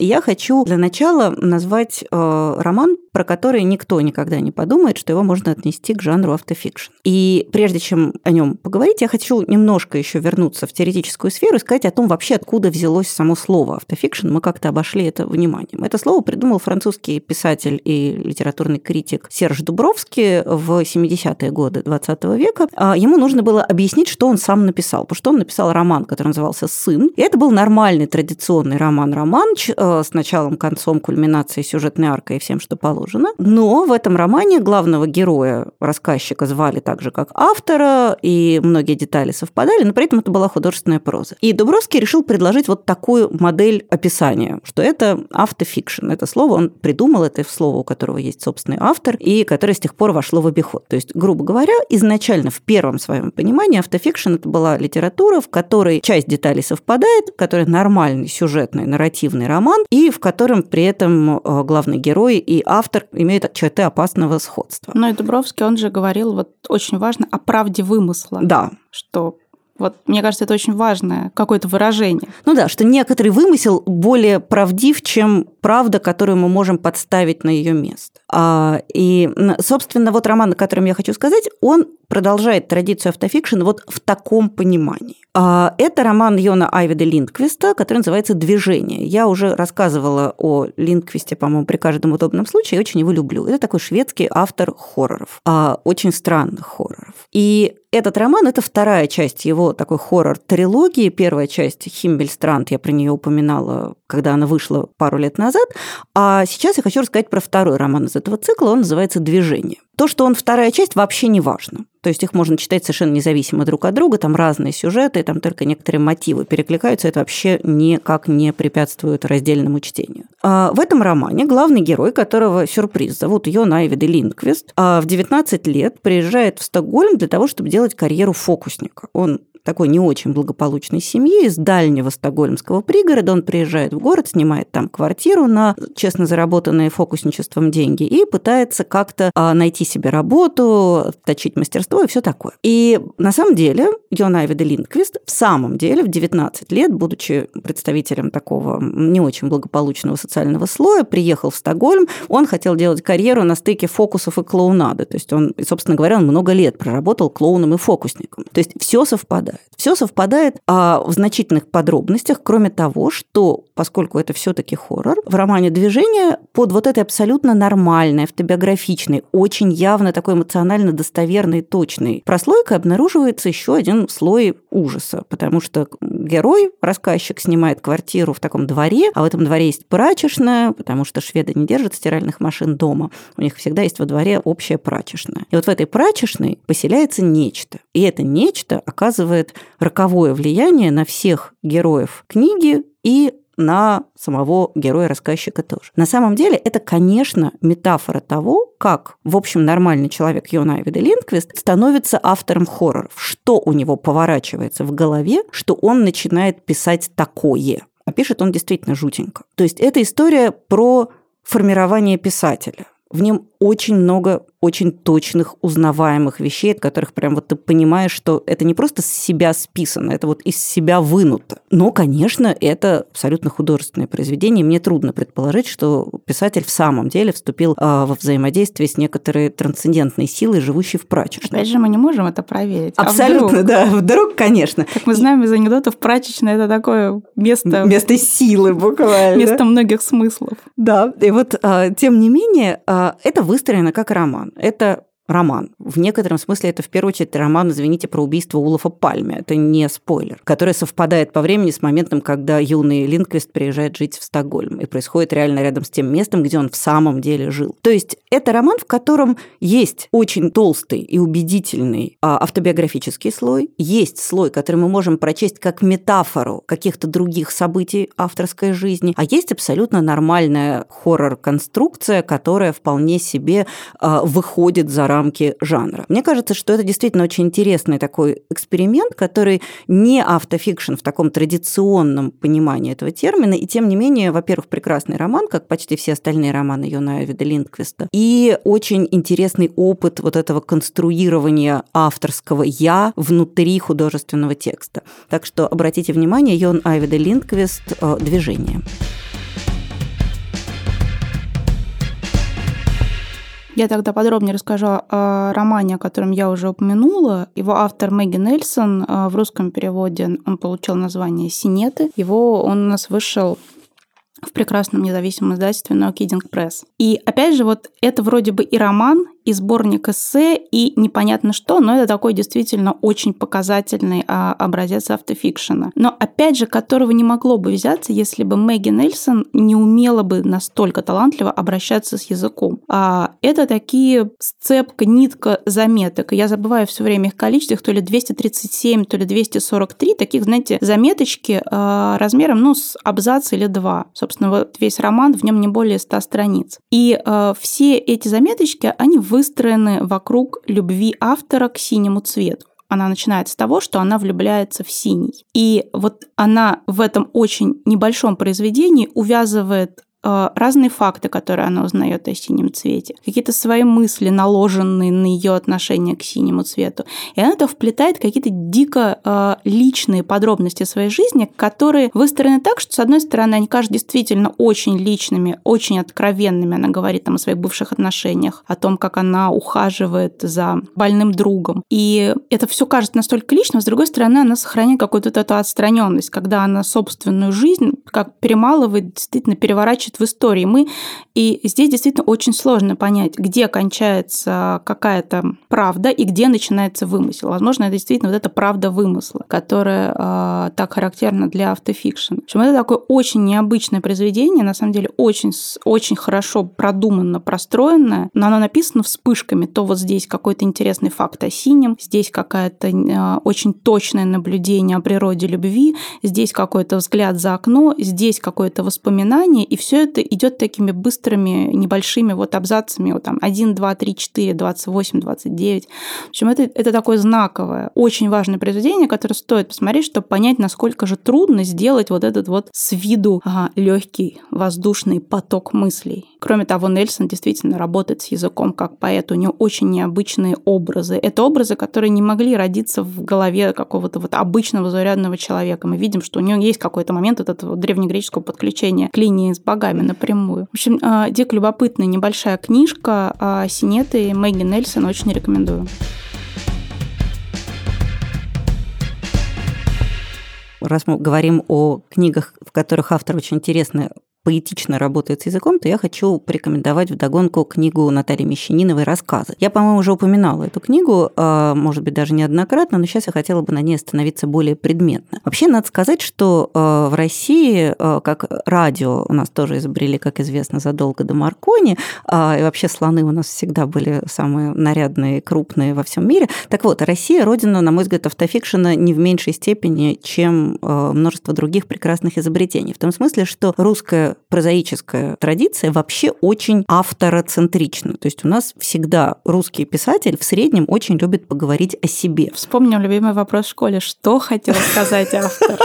Я хочу для начала назвать э, роман, про который никто никогда не подумает, что его можно отнести к жанру автофикшн. И прежде чем о нем поговорить, я хочу немножко еще вернуться в теоретическую сферу и сказать о том вообще, откуда взялось само слово автофикшн. Мы как-то обошли это вниманием. Это слово придумал французский писатель и литературный критик Серж Дубровский в 70-е годы 20 века. А ему нужно было объяснить, что он сам написал, потому что он написал роман, который назывался «Сын». И это был нормальный традиционный роман-роман, э, с началом, концом, кульминацией сюжетной аркой и всем, что положено. Но в этом романе главного героя, рассказчика, звали так же, как автора, и многие детали совпадали, но при этом это была художественная проза. И Дубровский решил предложить вот такую модель описания, что это автофикшн. Это слово он придумал, это слово, у которого есть собственный автор, и которое с тех пор вошло в обиход. То есть, грубо говоря, изначально в первом своем понимании автофикшн это была литература, в которой часть деталей совпадает, которая нормальный сюжетный нарративный роман, роман, и в котором при этом э, главный герой и автор имеют черты опасного сходства. Но и Дубровский, он же говорил вот очень важно о правде вымысла. Да. Что вот мне кажется, это очень важное какое-то выражение. Ну да, что некоторый вымысел более правдив, чем правда, которую мы можем подставить на ее место. А, и, собственно, вот роман, о котором я хочу сказать, он продолжает традицию автофикшн вот в таком понимании. А, это роман Йона Айвида Линдквиста, который называется «Движение». Я уже рассказывала о Линдквисте, по-моему, при каждом удобном случае, и очень его люблю. Это такой шведский автор хорроров, а, очень странных хорроров. И этот роман – это вторая часть его такой хоррор-трилогии. Первая часть «Химмельстранд», я про нее упоминала, когда она вышла пару лет назад. А сейчас я хочу рассказать про второй роман из этого цикла, он называется «Движение». То, что он вторая часть, вообще не важно. То есть их можно читать совершенно независимо друг от друга, там разные сюжеты, там только некоторые мотивы перекликаются, это вообще никак не препятствует раздельному чтению. А в этом романе главный герой, которого сюрприз, зовут Йон Айвиде Линдквист, а в 19 лет приезжает в Стокгольм для того, чтобы делать карьеру фокусника. Он такой не очень благополучной семьи из дальнего стокгольмского пригорода. Он приезжает в город, снимает там квартиру на честно заработанные фокусничеством деньги и пытается как-то а, найти себе работу, точить мастерство и все такое. И на самом деле Йон Линдквист в самом деле в 19 лет, будучи представителем такого не очень благополучного социального слоя, приехал в Стокгольм. Он хотел делать карьеру на стыке фокусов и клоунады. То есть он, собственно говоря, он много лет проработал клоуном и фокусником. То есть все совпадает совпадает. Все совпадает а, в значительных подробностях, кроме того, что, поскольку это все-таки хоррор, в романе «Движение» под вот этой абсолютно нормальной, автобиографичной, очень явно такой эмоционально достоверной, точной прослойкой обнаруживается еще один слой ужаса, потому что герой, рассказчик, снимает квартиру в таком дворе, а в этом дворе есть прачечная, потому что шведы не держат стиральных машин дома. У них всегда есть во дворе общая прачечная. И вот в этой прачечной поселяется нечто. И это нечто оказывает оказывает роковое влияние на всех героев книги и на самого героя-рассказчика тоже. На самом деле это, конечно, метафора того, как, в общем, нормальный человек Йона Айвида Линквист становится автором хорроров. Что у него поворачивается в голове, что он начинает писать такое. А пишет он действительно жутенько. То есть это история про формирование писателя. В нем очень много очень точных, узнаваемых вещей, от которых прям вот ты понимаешь, что это не просто с себя списано, это вот из себя вынуто. Но, конечно, это абсолютно художественное произведение. Мне трудно предположить, что писатель в самом деле вступил а, во взаимодействие с некоторой трансцендентной силой, живущей в прачечной. Опять же, мы не можем это проверить. А абсолютно, а вдруг? да. Вдруг, конечно. Как мы знаем из анекдотов, прачечная – это такое место... Место силы буквально. Место многих смыслов. Да. И вот, а, тем не менее, это выстроено как роман. Это роман. В некотором смысле это в первую очередь роман, извините, про убийство Улафа Пальме. Это не спойлер, который совпадает по времени с моментом, когда юный Линквист приезжает жить в Стокгольм. И происходит реально рядом с тем местом, где он в самом деле жил. То есть это роман, в котором есть очень толстый и убедительный а, автобиографический слой, есть слой, который мы можем прочесть как метафору каких-то других событий авторской жизни, а есть абсолютно нормальная хоррор-конструкция, которая вполне себе а, выходит за рамки рамки жанра. Мне кажется, что это действительно очень интересный такой эксперимент, который не автофикшн в таком традиционном понимании этого термина, и тем не менее, во-первых, прекрасный роман, как почти все остальные романы Йона Айвида Линдквиста, и очень интересный опыт вот этого конструирования авторского «я» внутри художественного текста. Так что обратите внимание, Йон Айвида Линдквист «Движение». Я тогда подробнее расскажу о романе, о котором я уже упомянула. Его автор Мэгги Нельсон э, в русском переводе он получил название «Синеты». Его он у нас вышел в прекрасном независимом издательстве No Kidding Press. И опять же, вот это вроде бы и роман, и сборник эссе, и непонятно что, но это такой действительно очень показательный а, образец автофикшена. Но, опять же, которого не могло бы взяться, если бы Мэгги Нельсон не умела бы настолько талантливо обращаться с языком. А, это такие сцепка, нитка заметок. Я забываю все время их количество, их то ли 237, то ли 243, таких, знаете, заметочки а, размером, ну, с абзац или два. Собственно, вот весь роман, в нем не более 100 страниц. И а, все эти заметочки, они выстроены вокруг любви автора к синему цвету она начинается с того, что она влюбляется в синий. И вот она в этом очень небольшом произведении увязывает разные факты, которые она узнает о синем цвете, какие-то свои мысли, наложенные на ее отношение к синему цвету. И она это вплетает какие-то дико э, личные подробности своей жизни, которые выстроены так, что, с одной стороны, они кажутся действительно очень личными, очень откровенными. Она говорит там о своих бывших отношениях, о том, как она ухаживает за больным другом. И это все кажется настолько личным, с другой стороны, она сохраняет какую-то эту отстраненность, когда она собственную жизнь как перемалывает, действительно переворачивает значит в истории. Мы и здесь действительно очень сложно понять, где кончается какая-то правда и где начинается вымысел. Возможно, это действительно вот эта правда вымысла, которая э, так характерна для автофикшн. В общем, это такое очень необычное произведение, на самом деле очень, очень хорошо продуманно, простроенное, но оно написано вспышками. То вот здесь какой-то интересный факт о синем, здесь какая-то э, очень точное наблюдение о природе любви, здесь какой-то взгляд за окно, здесь какое-то воспоминание, и все это идет такими быстрыми, небольшими вот абзацами, вот там 1, 2, 3, 4, 28, 29. В общем, это, это такое знаковое, очень важное произведение, которое стоит посмотреть, чтобы понять, насколько же трудно сделать вот этот вот с виду ага, легкий воздушный поток мыслей. Кроме того, Нельсон действительно работает с языком как поэт, у него очень необычные образы. Это образы, которые не могли родиться в голове какого-то вот обычного зарядного человека. Мы видим, что у него есть какой-то момент вот этого древнегреческого подключения к линии с богами, напрямую. В общем, а, дико любопытная небольшая книжка а, Синеты Мэгги Нельсон. Очень рекомендую. раз мы говорим о книгах, в которых автор очень интересно поэтично работает с языком, то я хочу порекомендовать вдогонку книгу Натальи Мещаниновой «Рассказы». Я, по-моему, уже упоминала эту книгу, а, может быть, даже неоднократно, но сейчас я хотела бы на ней остановиться более предметно. Вообще, надо сказать, что а, в России, а, как радио у нас тоже изобрели, как известно, задолго до Маркони, и вообще слоны у нас всегда были самые нарядные, крупные во всем мире. Так вот, Россия – родина, на мой взгляд, автофикшена не в меньшей степени, чем множество других прекрасных изобретений. В том смысле, что русская прозаическая традиция вообще очень автороцентрична. То есть у нас всегда русский писатель в среднем очень любит поговорить о себе. Вспомним любимый вопрос в школе. Что хотел сказать автор?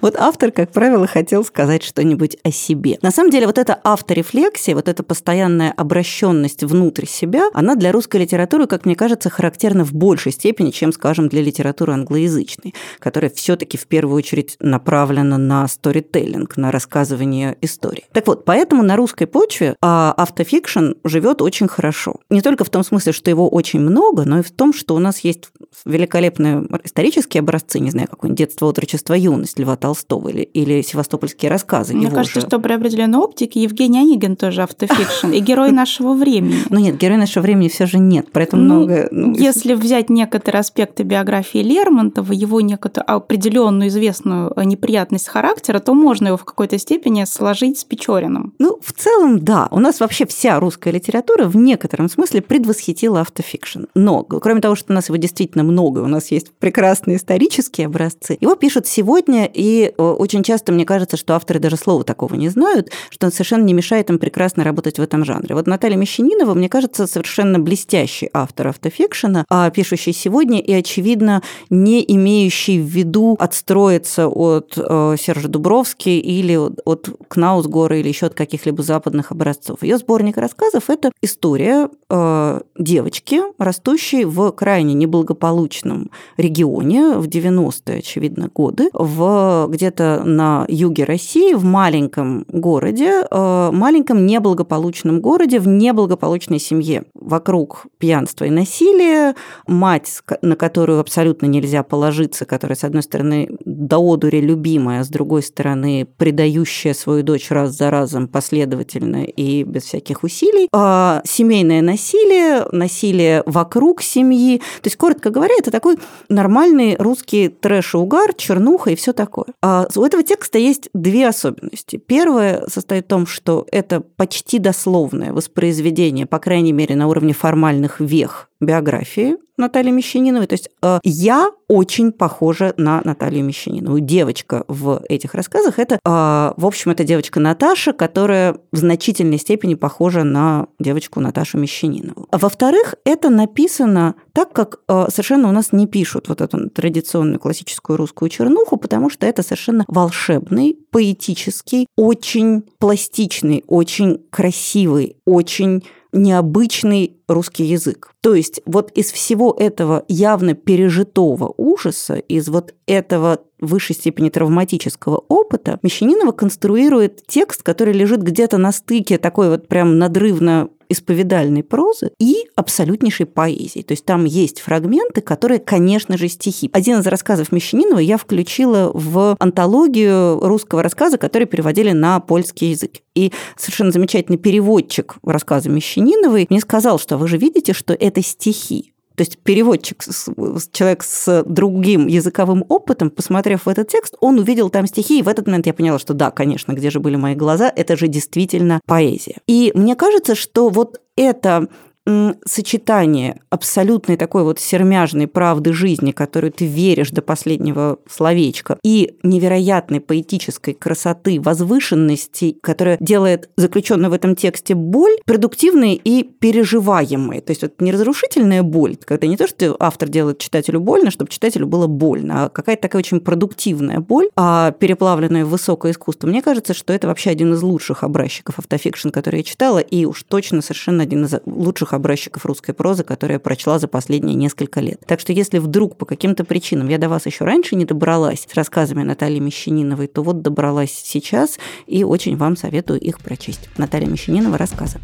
Вот автор, как правило, хотел сказать что-нибудь о себе. На самом деле, вот эта авторефлексия, вот эта постоянная обращенность внутрь себя, она для русской литературы, как мне кажется, характерна в большей степени, чем, скажем, для литературы англоязычной, которая все-таки в первую очередь направлена на сторителлинг, на рассказывание истории. Так вот, поэтому на русской почве а, автофикшн живет очень хорошо. Не только в том смысле, что его очень много, но и в том, что у нас есть великолепные исторические образцы, не знаю, какое-нибудь детство, отрочество, юность Льва Толстого, или, или «Севастопольские рассказы». Мне кажется, же. что при определенной оптике Евгений Онегин тоже автофикшн и герой нашего времени. Ну нет, герой нашего времени все же нет, поэтому ну, много... Ну, если взять некоторые аспекты биографии Лермонтова, его некоторую определенную известную неприятность характера, то можно его в какой-то степени сложить с Печориным. Ну, в целом, да. У нас вообще вся русская литература в некотором смысле предвосхитила автофикшн. Но, кроме того, что у нас его действительно много, у нас есть прекрасные исторические образцы, его пишут сегодня и Э, очень часто мне кажется, что авторы даже слова такого не знают, что совершенно не мешает им прекрасно работать в этом жанре. Вот Наталья Мещанинова, мне кажется, совершенно блестящий автор автофикшена, а пишущий сегодня и, очевидно, не имеющий в виду отстроиться от э, Сержа Дубровски или от Кнаусгора или еще от каких-либо западных образцов. Ее сборник рассказов – это история э, девочки, растущей в крайне неблагополучном регионе в 90-е, очевидно, годы, в где-то на юге России, в маленьком городе, э, маленьком неблагополучном городе, в неблагополучной семье. Вокруг пьянства и насилия, мать, на которую абсолютно нельзя положиться, которая, с одной стороны, до одури любимая, а с другой стороны, предающая свою дочь раз за разом последовательно и без всяких усилий. А семейное насилие, насилие вокруг семьи. То есть, коротко говоря, это такой нормальный русский трэш и угар, чернуха и все такое. А у этого текста есть две особенности. Первая состоит в том, что это почти дословное воспроизведение, по крайней мере, на уровне формальных вех биографии Натальи Мещаниновой. То есть э, я очень похожа на Наталью Мещанинову. Девочка в этих рассказах – это, э, в общем, это девочка Наташа, которая в значительной степени похожа на девочку Наташу Мещанинову. Во-вторых, это написано так, как э, совершенно у нас не пишут вот эту традиционную классическую русскую чернуху, потому что это совершенно волшебный, поэтический, очень пластичный, очень красивый, очень необычный русский язык. То есть вот из всего этого явно пережитого ужаса, из вот этого в высшей степени травматического опыта, Мещанинова конструирует текст, который лежит где-то на стыке такой вот прям надрывно исповедальной прозы и абсолютнейшей поэзии. То есть там есть фрагменты, которые, конечно же, стихи. Один из рассказов Мещанинова я включила в антологию русского рассказа, который переводили на польский язык. И совершенно замечательный переводчик рассказа Мещаниновой мне сказал, что вы же видите, что это стихи. То есть переводчик, человек с другим языковым опытом, посмотрев в этот текст, он увидел там стихи, и в этот момент я поняла, что да, конечно, где же были мои глаза, это же действительно поэзия. И мне кажется, что вот это сочетание абсолютной такой вот сермяжной правды жизни, которую ты веришь до последнего словечка, и невероятной поэтической красоты, возвышенности, которая делает заключенную в этом тексте боль продуктивной и переживаемой. То есть вот не разрушительная боль, когда не то, что автор делает читателю больно, чтобы читателю было больно, а какая-то такая очень продуктивная боль, а переплавленная в высокое искусство. Мне кажется, что это вообще один из лучших образчиков автофикшн, который я читала, и уж точно совершенно один из лучших лучших образчиков русской прозы, которые я прочла за последние несколько лет. Так что если вдруг по каким-то причинам я до вас еще раньше не добралась с рассказами Натальи Мещаниновой, то вот добралась сейчас и очень вам советую их прочесть. Наталья Мещанинова рассказы.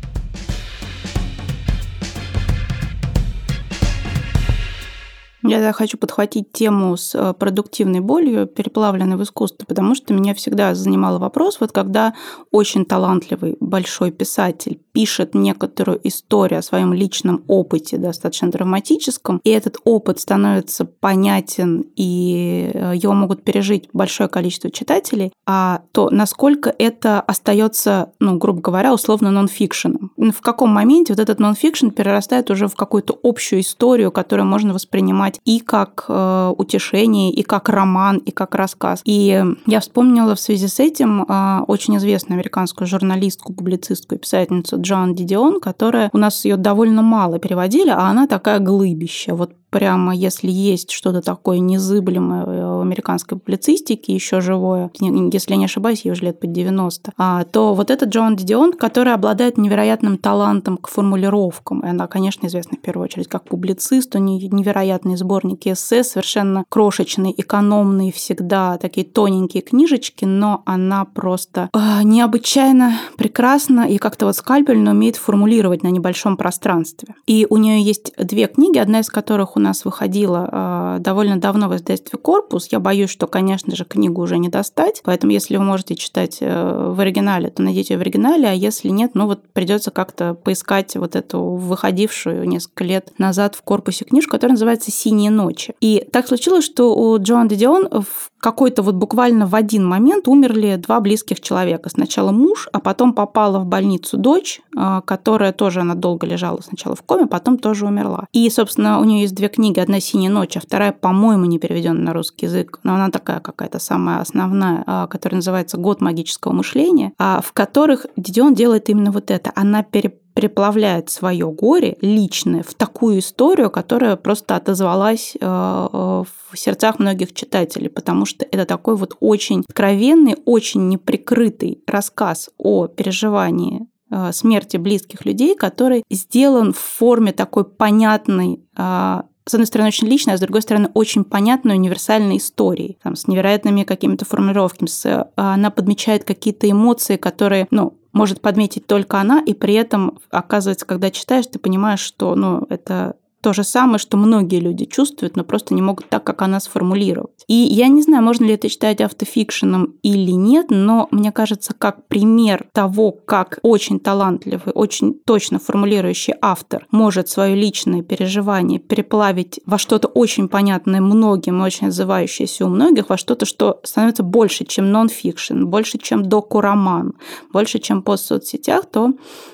Я хочу подхватить тему с э, продуктивной болью, переплавленной в искусство, потому что меня всегда занимал вопрос, вот когда очень талантливый большой писатель пишет некоторую историю о своем личном опыте, достаточно драматическом, и этот опыт становится понятен, и э, его могут пережить большое количество читателей, а то насколько это остается, ну, грубо говоря, условно нонфикшеном. В каком моменте вот этот нонфикшн перерастает уже в какую-то общую историю, которую можно воспринимать и как э, утешение, и как роман, и как рассказ. И я вспомнила в связи с этим э, очень известную американскую журналистку, публицистку и писательницу Джоан Дидион, которая у нас ее довольно мало переводили, а она такая глыбища. Вот прямо если есть что-то такое незыблемое в американской публицистике, еще живое, если не ошибаюсь, ей уже лет под 90, а, то вот этот Джон Дидион, который обладает невероятным талантом к формулировкам. И она, конечно, известна в первую очередь как публицист, у нее невероятные сборники эссе, совершенно крошечные, экономные всегда, такие тоненькие книжечки, но она просто э, необычайно прекрасна и как-то вот скальпельно умеет формулировать на небольшом пространстве. И у нее есть две книги, одна из которых у нас выходила э, довольно давно в издательстве «Корпус». Я боюсь, что, конечно же, книгу уже не достать, поэтому если вы можете читать э, в оригинале, то найдите в оригинале, а если нет, ну вот придется как-то поискать вот эту выходившую несколько лет назад в «Корпусе» книжку, которая называется «Синие ночи». И так случилось, что у Джоан Дидион в какой-то вот буквально в один момент умерли два близких человека. Сначала муж, а потом попала в больницу дочь, э, которая тоже, она долго лежала сначала в коме, потом тоже умерла. И, собственно, у нее есть две книги. Одна «Синяя ночь», а вторая, по-моему, не переведена на русский язык, но она такая какая-то самая основная, а, которая называется «Год магического мышления», а в которых Дидион делает именно вот это. Она пере переплавляет свое горе личное в такую историю, которая просто отозвалась э, в сердцах многих читателей, потому что это такой вот очень откровенный, очень неприкрытый рассказ о переживании э, смерти близких людей, который сделан в форме такой понятной э, с одной стороны, очень личной, а с другой стороны, очень понятной, универсальной истории, там, с невероятными какими-то формулировками. С, она подмечает какие-то эмоции, которые, ну, может подметить только она, и при этом, оказывается, когда читаешь, ты понимаешь, что, ну, это то же самое, что многие люди чувствуют, но просто не могут так, как она сформулировать. И я не знаю, можно ли это считать автофикшеном или нет, но мне кажется, как пример того, как очень талантливый, очень точно формулирующий автор может свое личное переживание переплавить во что-то очень понятное многим, очень отзывающееся у многих, во что-то, что становится больше, чем нон-фикшн, больше, чем доку-роман, больше, чем пост в соцсетях, то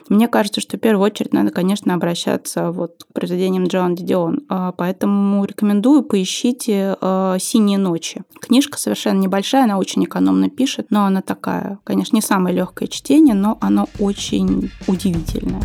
мне кажется, что в первую очередь надо, конечно, обращаться вот к произведениям Джоан Дидион. А, поэтому рекомендую, поищите а, «Синие ночи». Книжка совершенно небольшая, она очень экономно пишет, но она такая, конечно, не самое легкое чтение, но оно очень удивительное.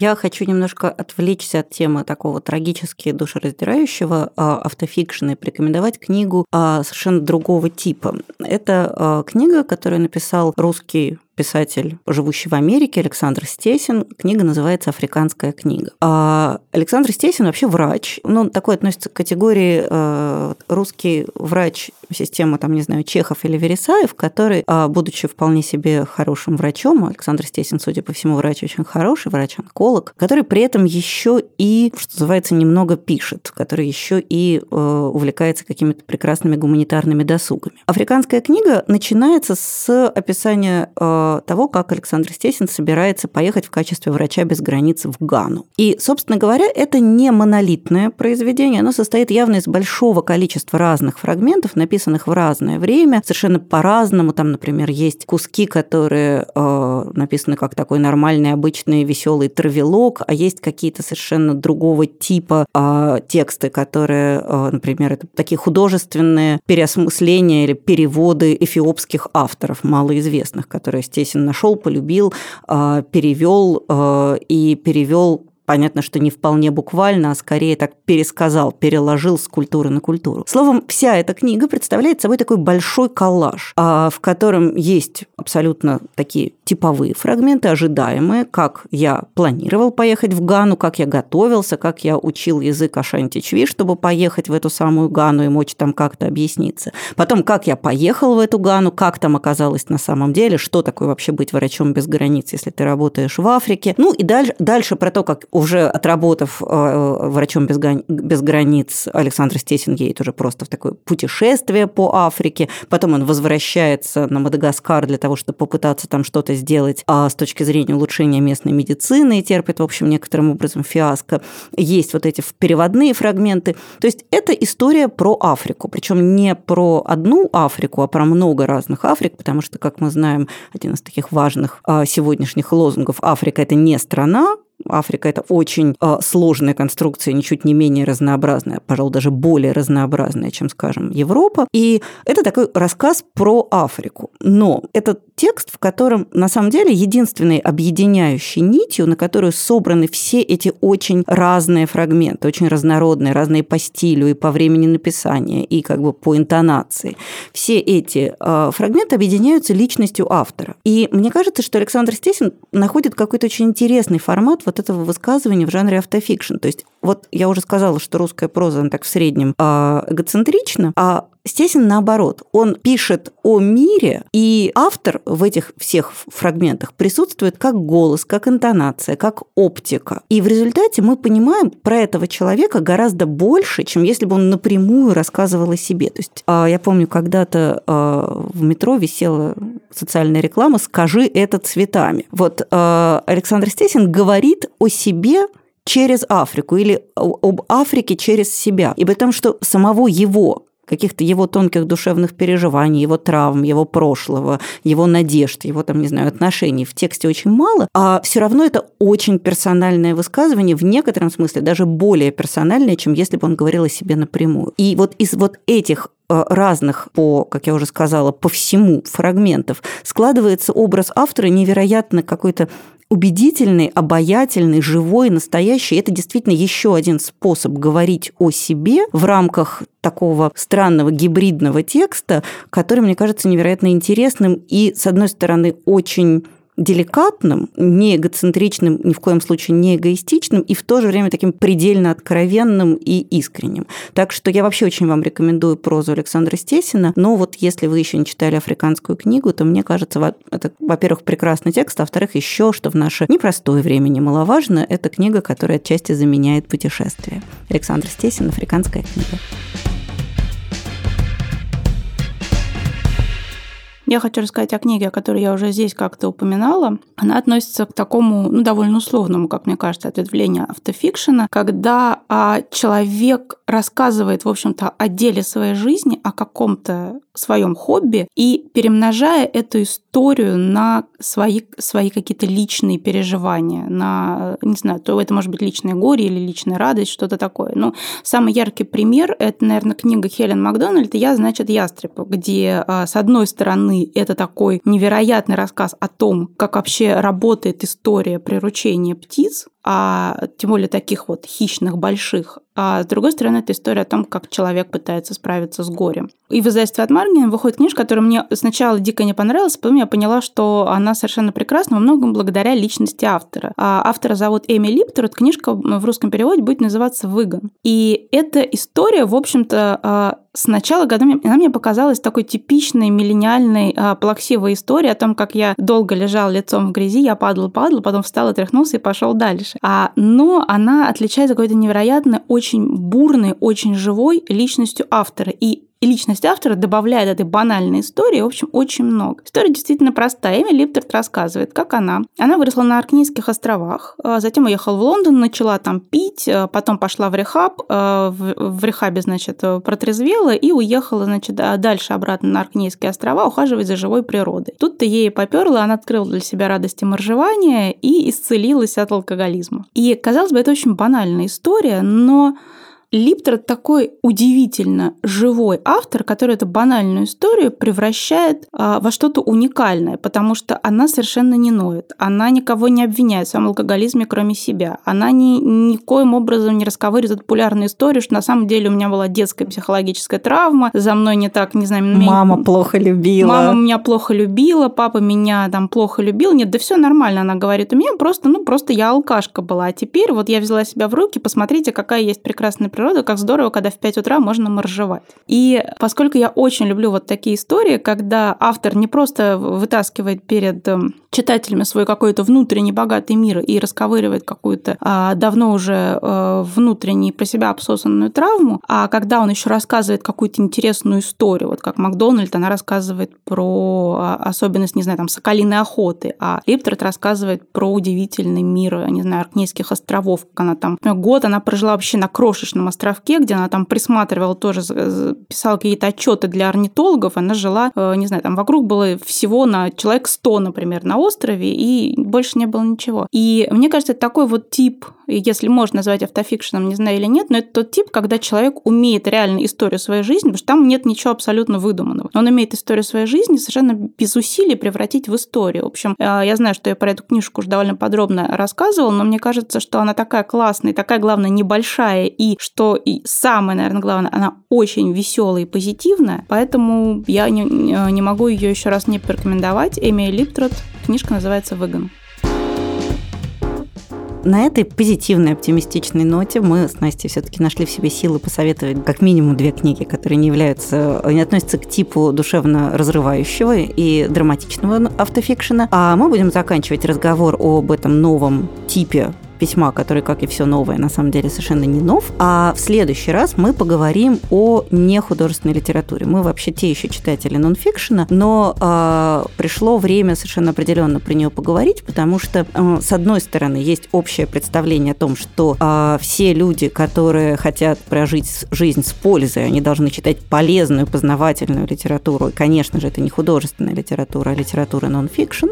Я хочу немножко отвлечься от темы такого трагически душераздирающего а, автофикшена и порекомендовать книгу совершенно другого типа. Это книга, которую написал русский писатель, живущий в Америке, Александр Стесин. Книга называется «Африканская книга». А Александр Стесин вообще врач. Ну, такой относится к категории э, русский врач системы, там, не знаю, Чехов или Вересаев, который, э, будучи вполне себе хорошим врачом, Александр Стесин, судя по всему, врач очень хороший, врач-онколог, который при этом еще и, что называется, немного пишет, который еще и э, увлекается какими-то прекрасными гуманитарными досугами. Африканская книга начинается с описания э, того, как Александр Стесин собирается поехать в качестве врача без границ в Гану. И, собственно говоря, это не монолитное произведение, оно состоит явно из большого количества разных фрагментов, написанных в разное время, совершенно по-разному. Там, например, есть куски, которые э, написаны как такой нормальный, обычный, веселый травелок, а есть какие-то совершенно другого типа э, тексты, которые, э, например, это такие художественные переосмысления или переводы эфиопских авторов, малоизвестных, которые Стесин нашел, полюбил, а, перевел а, и перевел понятно, что не вполне буквально, а скорее так пересказал, переложил с культуры на культуру. Словом, вся эта книга представляет собой такой большой коллаж, а, в котором есть абсолютно такие типовые фрагменты, ожидаемые, как я планировал поехать в Гану, как я готовился, как я учил язык Ашанти-Чви, чтобы поехать в эту самую Гану и мочь там как-то объясниться. Потом, как я поехал в эту Гану, как там оказалось на самом деле, что такое вообще быть врачом без границ, если ты работаешь в Африке. Ну и дальше, дальше про то, как уже отработав э, врачом без, без границ, Александр Стесин едет уже просто в такое путешествие по Африке. Потом он возвращается на Мадагаскар для того, чтобы попытаться там что-то сделать а с точки зрения улучшения местной медицины и терпит, в общем, некоторым образом фиаско. Есть вот эти переводные фрагменты. То есть это история про Африку, причем не про одну Африку, а про много разных Африк, потому что, как мы знаем, один из таких важных а, сегодняшних лозунгов Африка – это не страна, Африка – это очень э, сложная конструкция, ничуть не менее разнообразная, пожалуй, даже более разнообразная, чем, скажем, Европа. И это такой рассказ про Африку. Но это текст, в котором, на самом деле, единственной объединяющей нитью, на которую собраны все эти очень разные фрагменты, очень разнородные, разные по стилю и по времени написания, и как бы по интонации. Все эти э, фрагменты объединяются личностью автора. И мне кажется, что Александр Стесин находит какой-то очень интересный формат вот этого высказывания в жанре автофикшн. То есть вот я уже сказала, что русская проза, она так в среднем э, эгоцентрична, а Стесин наоборот. Он пишет о мире, и автор в этих всех фрагментах присутствует как голос, как интонация, как оптика. И в результате мы понимаем про этого человека гораздо больше, чем если бы он напрямую рассказывал о себе. То есть а, я помню, когда-то а, в метро висела социальная реклама «Скажи это цветами». Вот а, Александр Стесин говорит о себе через Африку или об Африке через себя. И при том, что самого его каких-то его тонких душевных переживаний, его травм, его прошлого, его надежд, его там, не знаю, отношений в тексте очень мало, а все равно это очень персональное высказывание, в некотором смысле даже более персональное, чем если бы он говорил о себе напрямую. И вот из вот этих э, разных по, как я уже сказала, по всему фрагментов складывается образ автора невероятно какой-то убедительный, обаятельный, живой, настоящий. Это действительно еще один способ говорить о себе в рамках такого странного гибридного текста, который, мне кажется, невероятно интересным и, с одной стороны, очень деликатным, не эгоцентричным, ни в коем случае не эгоистичным, и в то же время таким предельно откровенным и искренним. Так что я вообще очень вам рекомендую прозу Александра Стесина, но вот если вы еще не читали африканскую книгу, то мне кажется, это, во-первых, прекрасный текст, а во-вторых, еще, что в наше непростое время немаловажно, это книга, которая отчасти заменяет путешествие. Александр Стесин, африканская книга. Я хочу рассказать о книге, о которой я уже здесь как-то упоминала. Она относится к такому, ну, довольно условному, как мне кажется, ответвлению автофикшена, когда а, человек рассказывает, в общем-то, о деле своей жизни, о каком-то своем хобби и перемножая эту историю на свои, свои какие-то личные переживания, на, не знаю, то это может быть личное горе или личная радость, что-то такое. Но самый яркий пример – это, наверное, книга Хелен Макдональд «Я, значит, ястреб», где, а, с одной стороны, это такой невероятный рассказ о том, как вообще работает история приручения птиц, а тем более таких вот хищных, больших. А с другой стороны, это история о том, как человек пытается справиться с горем. И в издательстве от Маргина выходит книжка, которая мне сначала дико не понравилась, потом я поняла, что она совершенно прекрасна, во многом благодаря личности автора. А автора зовут Эми Липтер, эта книжка в русском переводе будет называться «Выгон». И эта история, в общем-то, а, сначала годами она мне показалась такой типичной миллениальной а, плаксивой историей о том, как я долго лежал лицом в грязи, я падал, падал, потом встал, отряхнулся и пошел дальше. А, но она отличается какой-то невероятно очень бурной, очень живой личностью автора. И и личность автора добавляет этой банальной истории, в общем, очень много. История действительно простая. Эми Липтерт рассказывает, как она. Она выросла на Аркнейских островах, а затем уехала в Лондон, начала там пить, а потом пошла в рехаб, а, в рехабе, значит, протрезвела и уехала, значит, дальше обратно на Аркнейские острова ухаживать за живой природой. Тут-то ей поперла, она открыла для себя радости моржевания и исцелилась от алкоголизма. И, казалось бы, это очень банальная история, но Липтер такой удивительно живой автор, который эту банальную историю превращает а, во что-то уникальное, потому что она совершенно не ноет, она никого не обвиняет в своем алкоголизме, кроме себя, она ни, никоим образом не расковыривает популярную историю, что на самом деле у меня была детская психологическая травма, за мной не так, не знаю... Мама меня... плохо любила. Мама меня плохо любила, папа меня там плохо любил. Нет, да все нормально, она говорит. У меня просто, ну, просто я алкашка была. А теперь вот я взяла себя в руки, посмотрите, какая есть прекрасная природа, как здорово, когда в 5 утра можно моржевать. И поскольку я очень люблю вот такие истории, когда автор не просто вытаскивает перед эм, читателями свой какой-то внутренний богатый мир и расковыривает какую-то а, давно уже а, внутренний про себя обсосанную травму, а когда он еще рассказывает какую-то интересную историю, вот как Макдональд, она рассказывает про а, особенность, не знаю, там, соколиной охоты, а Липтрет рассказывает про удивительный мир, не знаю, Аркнейских островов, как она там год она прожила вообще на крошечном островке, где она там присматривала тоже, писала какие-то отчеты для орнитологов, она жила, э, не знаю, там вокруг было всего на человек 100, например, на острове, и больше не было ничего. И мне кажется, это такой вот тип, если можно назвать автофикшеном, не знаю или нет, но это тот тип, когда человек умеет реально историю своей жизни, потому что там нет ничего абсолютно выдуманного. Он умеет историю своей жизни совершенно без усилий превратить в историю. В общем, э, я знаю, что я про эту книжку уже довольно подробно рассказывала, но мне кажется, что она такая классная, такая, главное, небольшая, и что и самое, наверное, главное, она очень веселая и позитивная, поэтому я не, не могу ее еще раз не порекомендовать. Эми Липтрот, книжка называется «Выгон». На этой позитивной, оптимистичной ноте мы с Настей все-таки нашли в себе силы посоветовать как минимум две книги, которые не являются, не относятся к типу душевно разрывающего и драматичного автофикшена. А мы будем заканчивать разговор об этом новом типе письма, который, как и все новое, на самом деле совершенно не нов. А в следующий раз мы поговорим о нехудожественной литературе. Мы вообще те еще читатели нонфикшена, но э, пришло время совершенно определенно про нее поговорить, потому что, э, с одной стороны, есть общее представление о том, что э, все люди, которые хотят прожить жизнь с пользой, они должны читать полезную, познавательную литературу. И, конечно же, это не художественная литература, а литература нонфикшн.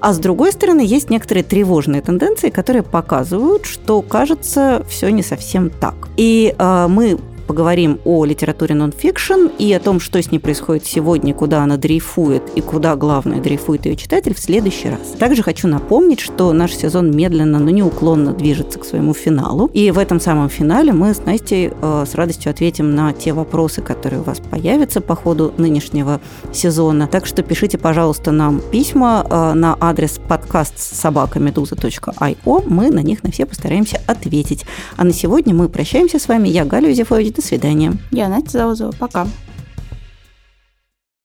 А с другой стороны, есть некоторые тревожные тенденции, которые показывают, показывают, что, кажется, все не совсем так. И э, мы поговорим о литературе нон-фикшн и о том, что с ней происходит сегодня, куда она дрейфует и куда, главное, дрейфует ее читатель в следующий раз. Также хочу напомнить, что наш сезон медленно, но неуклонно движется к своему финалу. И в этом самом финале мы с Настей э, с радостью ответим на те вопросы, которые у вас появятся по ходу нынешнего сезона. Так что пишите, пожалуйста, нам письма э, на адрес подкаст собакамедуза.io. Мы на них на все постараемся ответить. А на сегодня мы прощаемся с вами. Я Галя Юзефович до свидания. Я Настя Заузова. Пока.